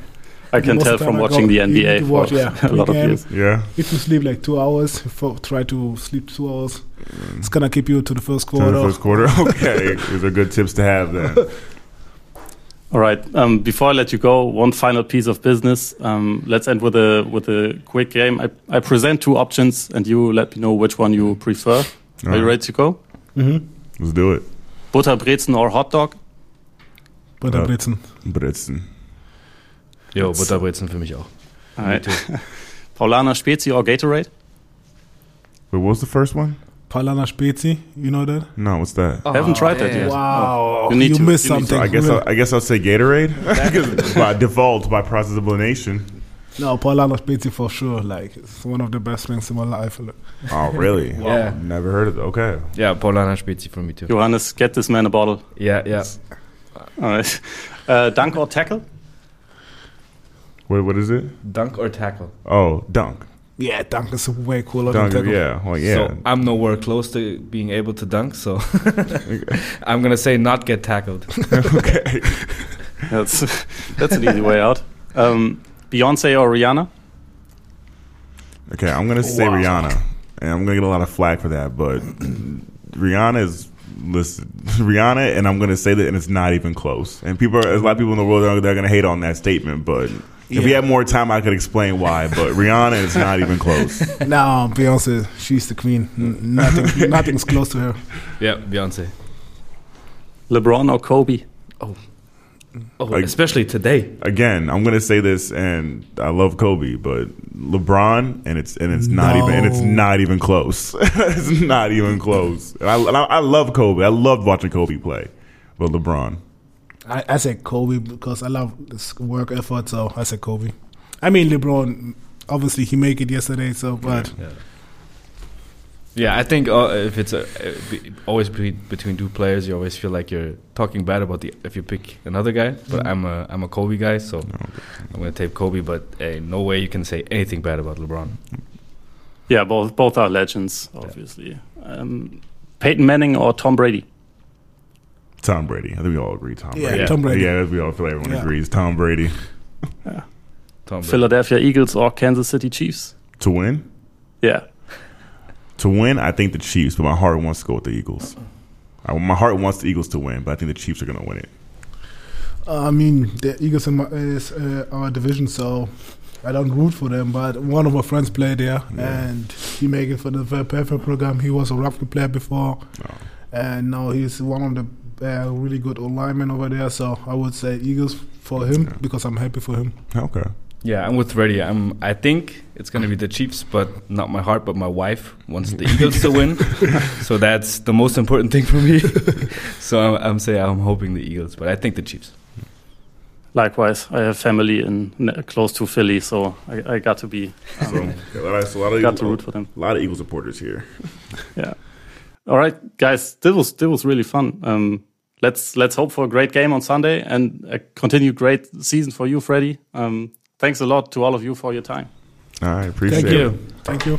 I can tell from watching the NBA for watch, yeah, *laughs* a lot of years. Yeah. If you sleep like two hours, try to sleep two hours. Mm. It's gonna keep you to the first quarter. To the first quarter. *laughs* Okay, these are good tips to have then. *laughs* All right. Um, before I let you go, one final piece of business. Um, let's end with a with a quick game. I, I present two options, and you let me know which one you prefer. All Are you ready to go? Mm-hmm. Let's do it. Butterbrezen or hot dog? Butterbrezen. Uh, Brezen. Jo, Butterbrezen für mich auch. All right. *laughs* Paulaner Spezi or Gatorade? What was the first one? Paulaner Spezi, you know that? No, what's that? Oh, I haven't tried that yet. Wow, you, need you to. missed you something. I guess I'll, I guess I'll say Gatorade *laughs* by default by process of elimination. No, Paulaner Spezi for sure. Like it's one of the best things in my life. Oh, really? *laughs* wow. Yeah. Never heard of it. Okay. Yeah, Paulaner Spezi for me too. Johannes, get this man a bottle. Yeah, yeah. All right. Uh, dunk or tackle? Wait, what is it? Dunk or tackle? Oh, dunk. Yeah, dunk is way cooler dunk, than tackle. Yeah, well, yeah. So I'm nowhere close to being able to dunk, so *laughs* I'm gonna say not get tackled. *laughs* okay, that's that's an easy way out. Um, Beyonce or Rihanna? Okay, I'm gonna say wow. Rihanna, and I'm gonna get a lot of flack for that, but *clears throat* Rihanna is listen, *laughs* Rihanna, and I'm gonna say that, and it's not even close. And people, are, there's a lot of people in the world that are, that are gonna hate on that statement, but yeah. If we had more time, I could explain why. But Rihanna is not even close. *laughs* no, um, Beyonce, she's the queen. Nothing, nothing's close to her. Yeah, Beyonce. LeBron or Kobe? Oh, oh, like, especially today. Again, I'm gonna say this, and I love Kobe, but LeBron, and it's and it's no. not even and it's not even close. *laughs* it's not even close. And I, and I, I love Kobe. I loved watching Kobe play, but LeBron. I, I said Kobe because I love this work effort, so I said Kobe. I mean LeBron, obviously he made it yesterday, so but. Yeah, yeah. I think uh, if it's a, uh, always be, between two players, you always feel like you're talking bad about the if you pick another guy. But mm-hmm. I'm a I'm a Kobe guy, so okay. I'm gonna take Kobe. But hey, no way you can say anything bad about LeBron. Yeah, both both are legends, obviously. Yeah. Um, Peyton Manning or Tom Brady? Tom Brady. I think we all agree Tom yeah, Brady. Tom Brady. Yeah, we all feel like everyone yeah. agrees. Tom Brady. yeah. Tom Brady. Philadelphia Eagles or Kansas City Chiefs? To win? Yeah. To win, I think the Chiefs, but my heart wants to go with the Eagles. I, my heart wants the Eagles to win, but I think the Chiefs are going to win it. Uh, I mean, the Eagles is uh, our division, so I don't root for them. But one of my friends played there, yeah. and he made it for the perfect program. He was a rugby player before, oh. and now he's one of the uh, really good alignment over there. So I would say Eagles for him yeah. because I'm happy for him. Okay. Yeah, I'm with Freddie. I'm. I think it's gonna be the Chiefs, but not my heart. But my wife wants the Eagles to win, *laughs* so that's the most important thing for me. *laughs* so I'm, I'm saying I'm hoping the Eagles, but I think the Chiefs. Likewise, I have family in close to Philly, so I, I got to be. Um, so, a lot of got to root for them. A lot of Eagles supporters here. *laughs* yeah. All right, guys, this was this was really fun. Um, let's let's hope for a great game on Sunday and a continued great season for you, Freddie. Um, thanks a lot to all of you for your time. I appreciate Thank it. You. Thank you.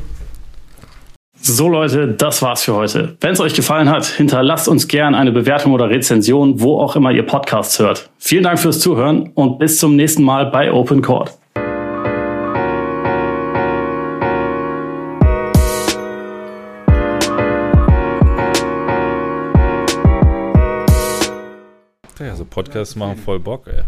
So Leute, das war's für heute. Wenn es euch gefallen hat, hinterlasst uns gern eine Bewertung oder Rezension, wo auch immer ihr Podcasts hört. Vielen Dank fürs Zuhören und bis zum nächsten Mal bei Open Court. Podcasts machen voll Bock, ey.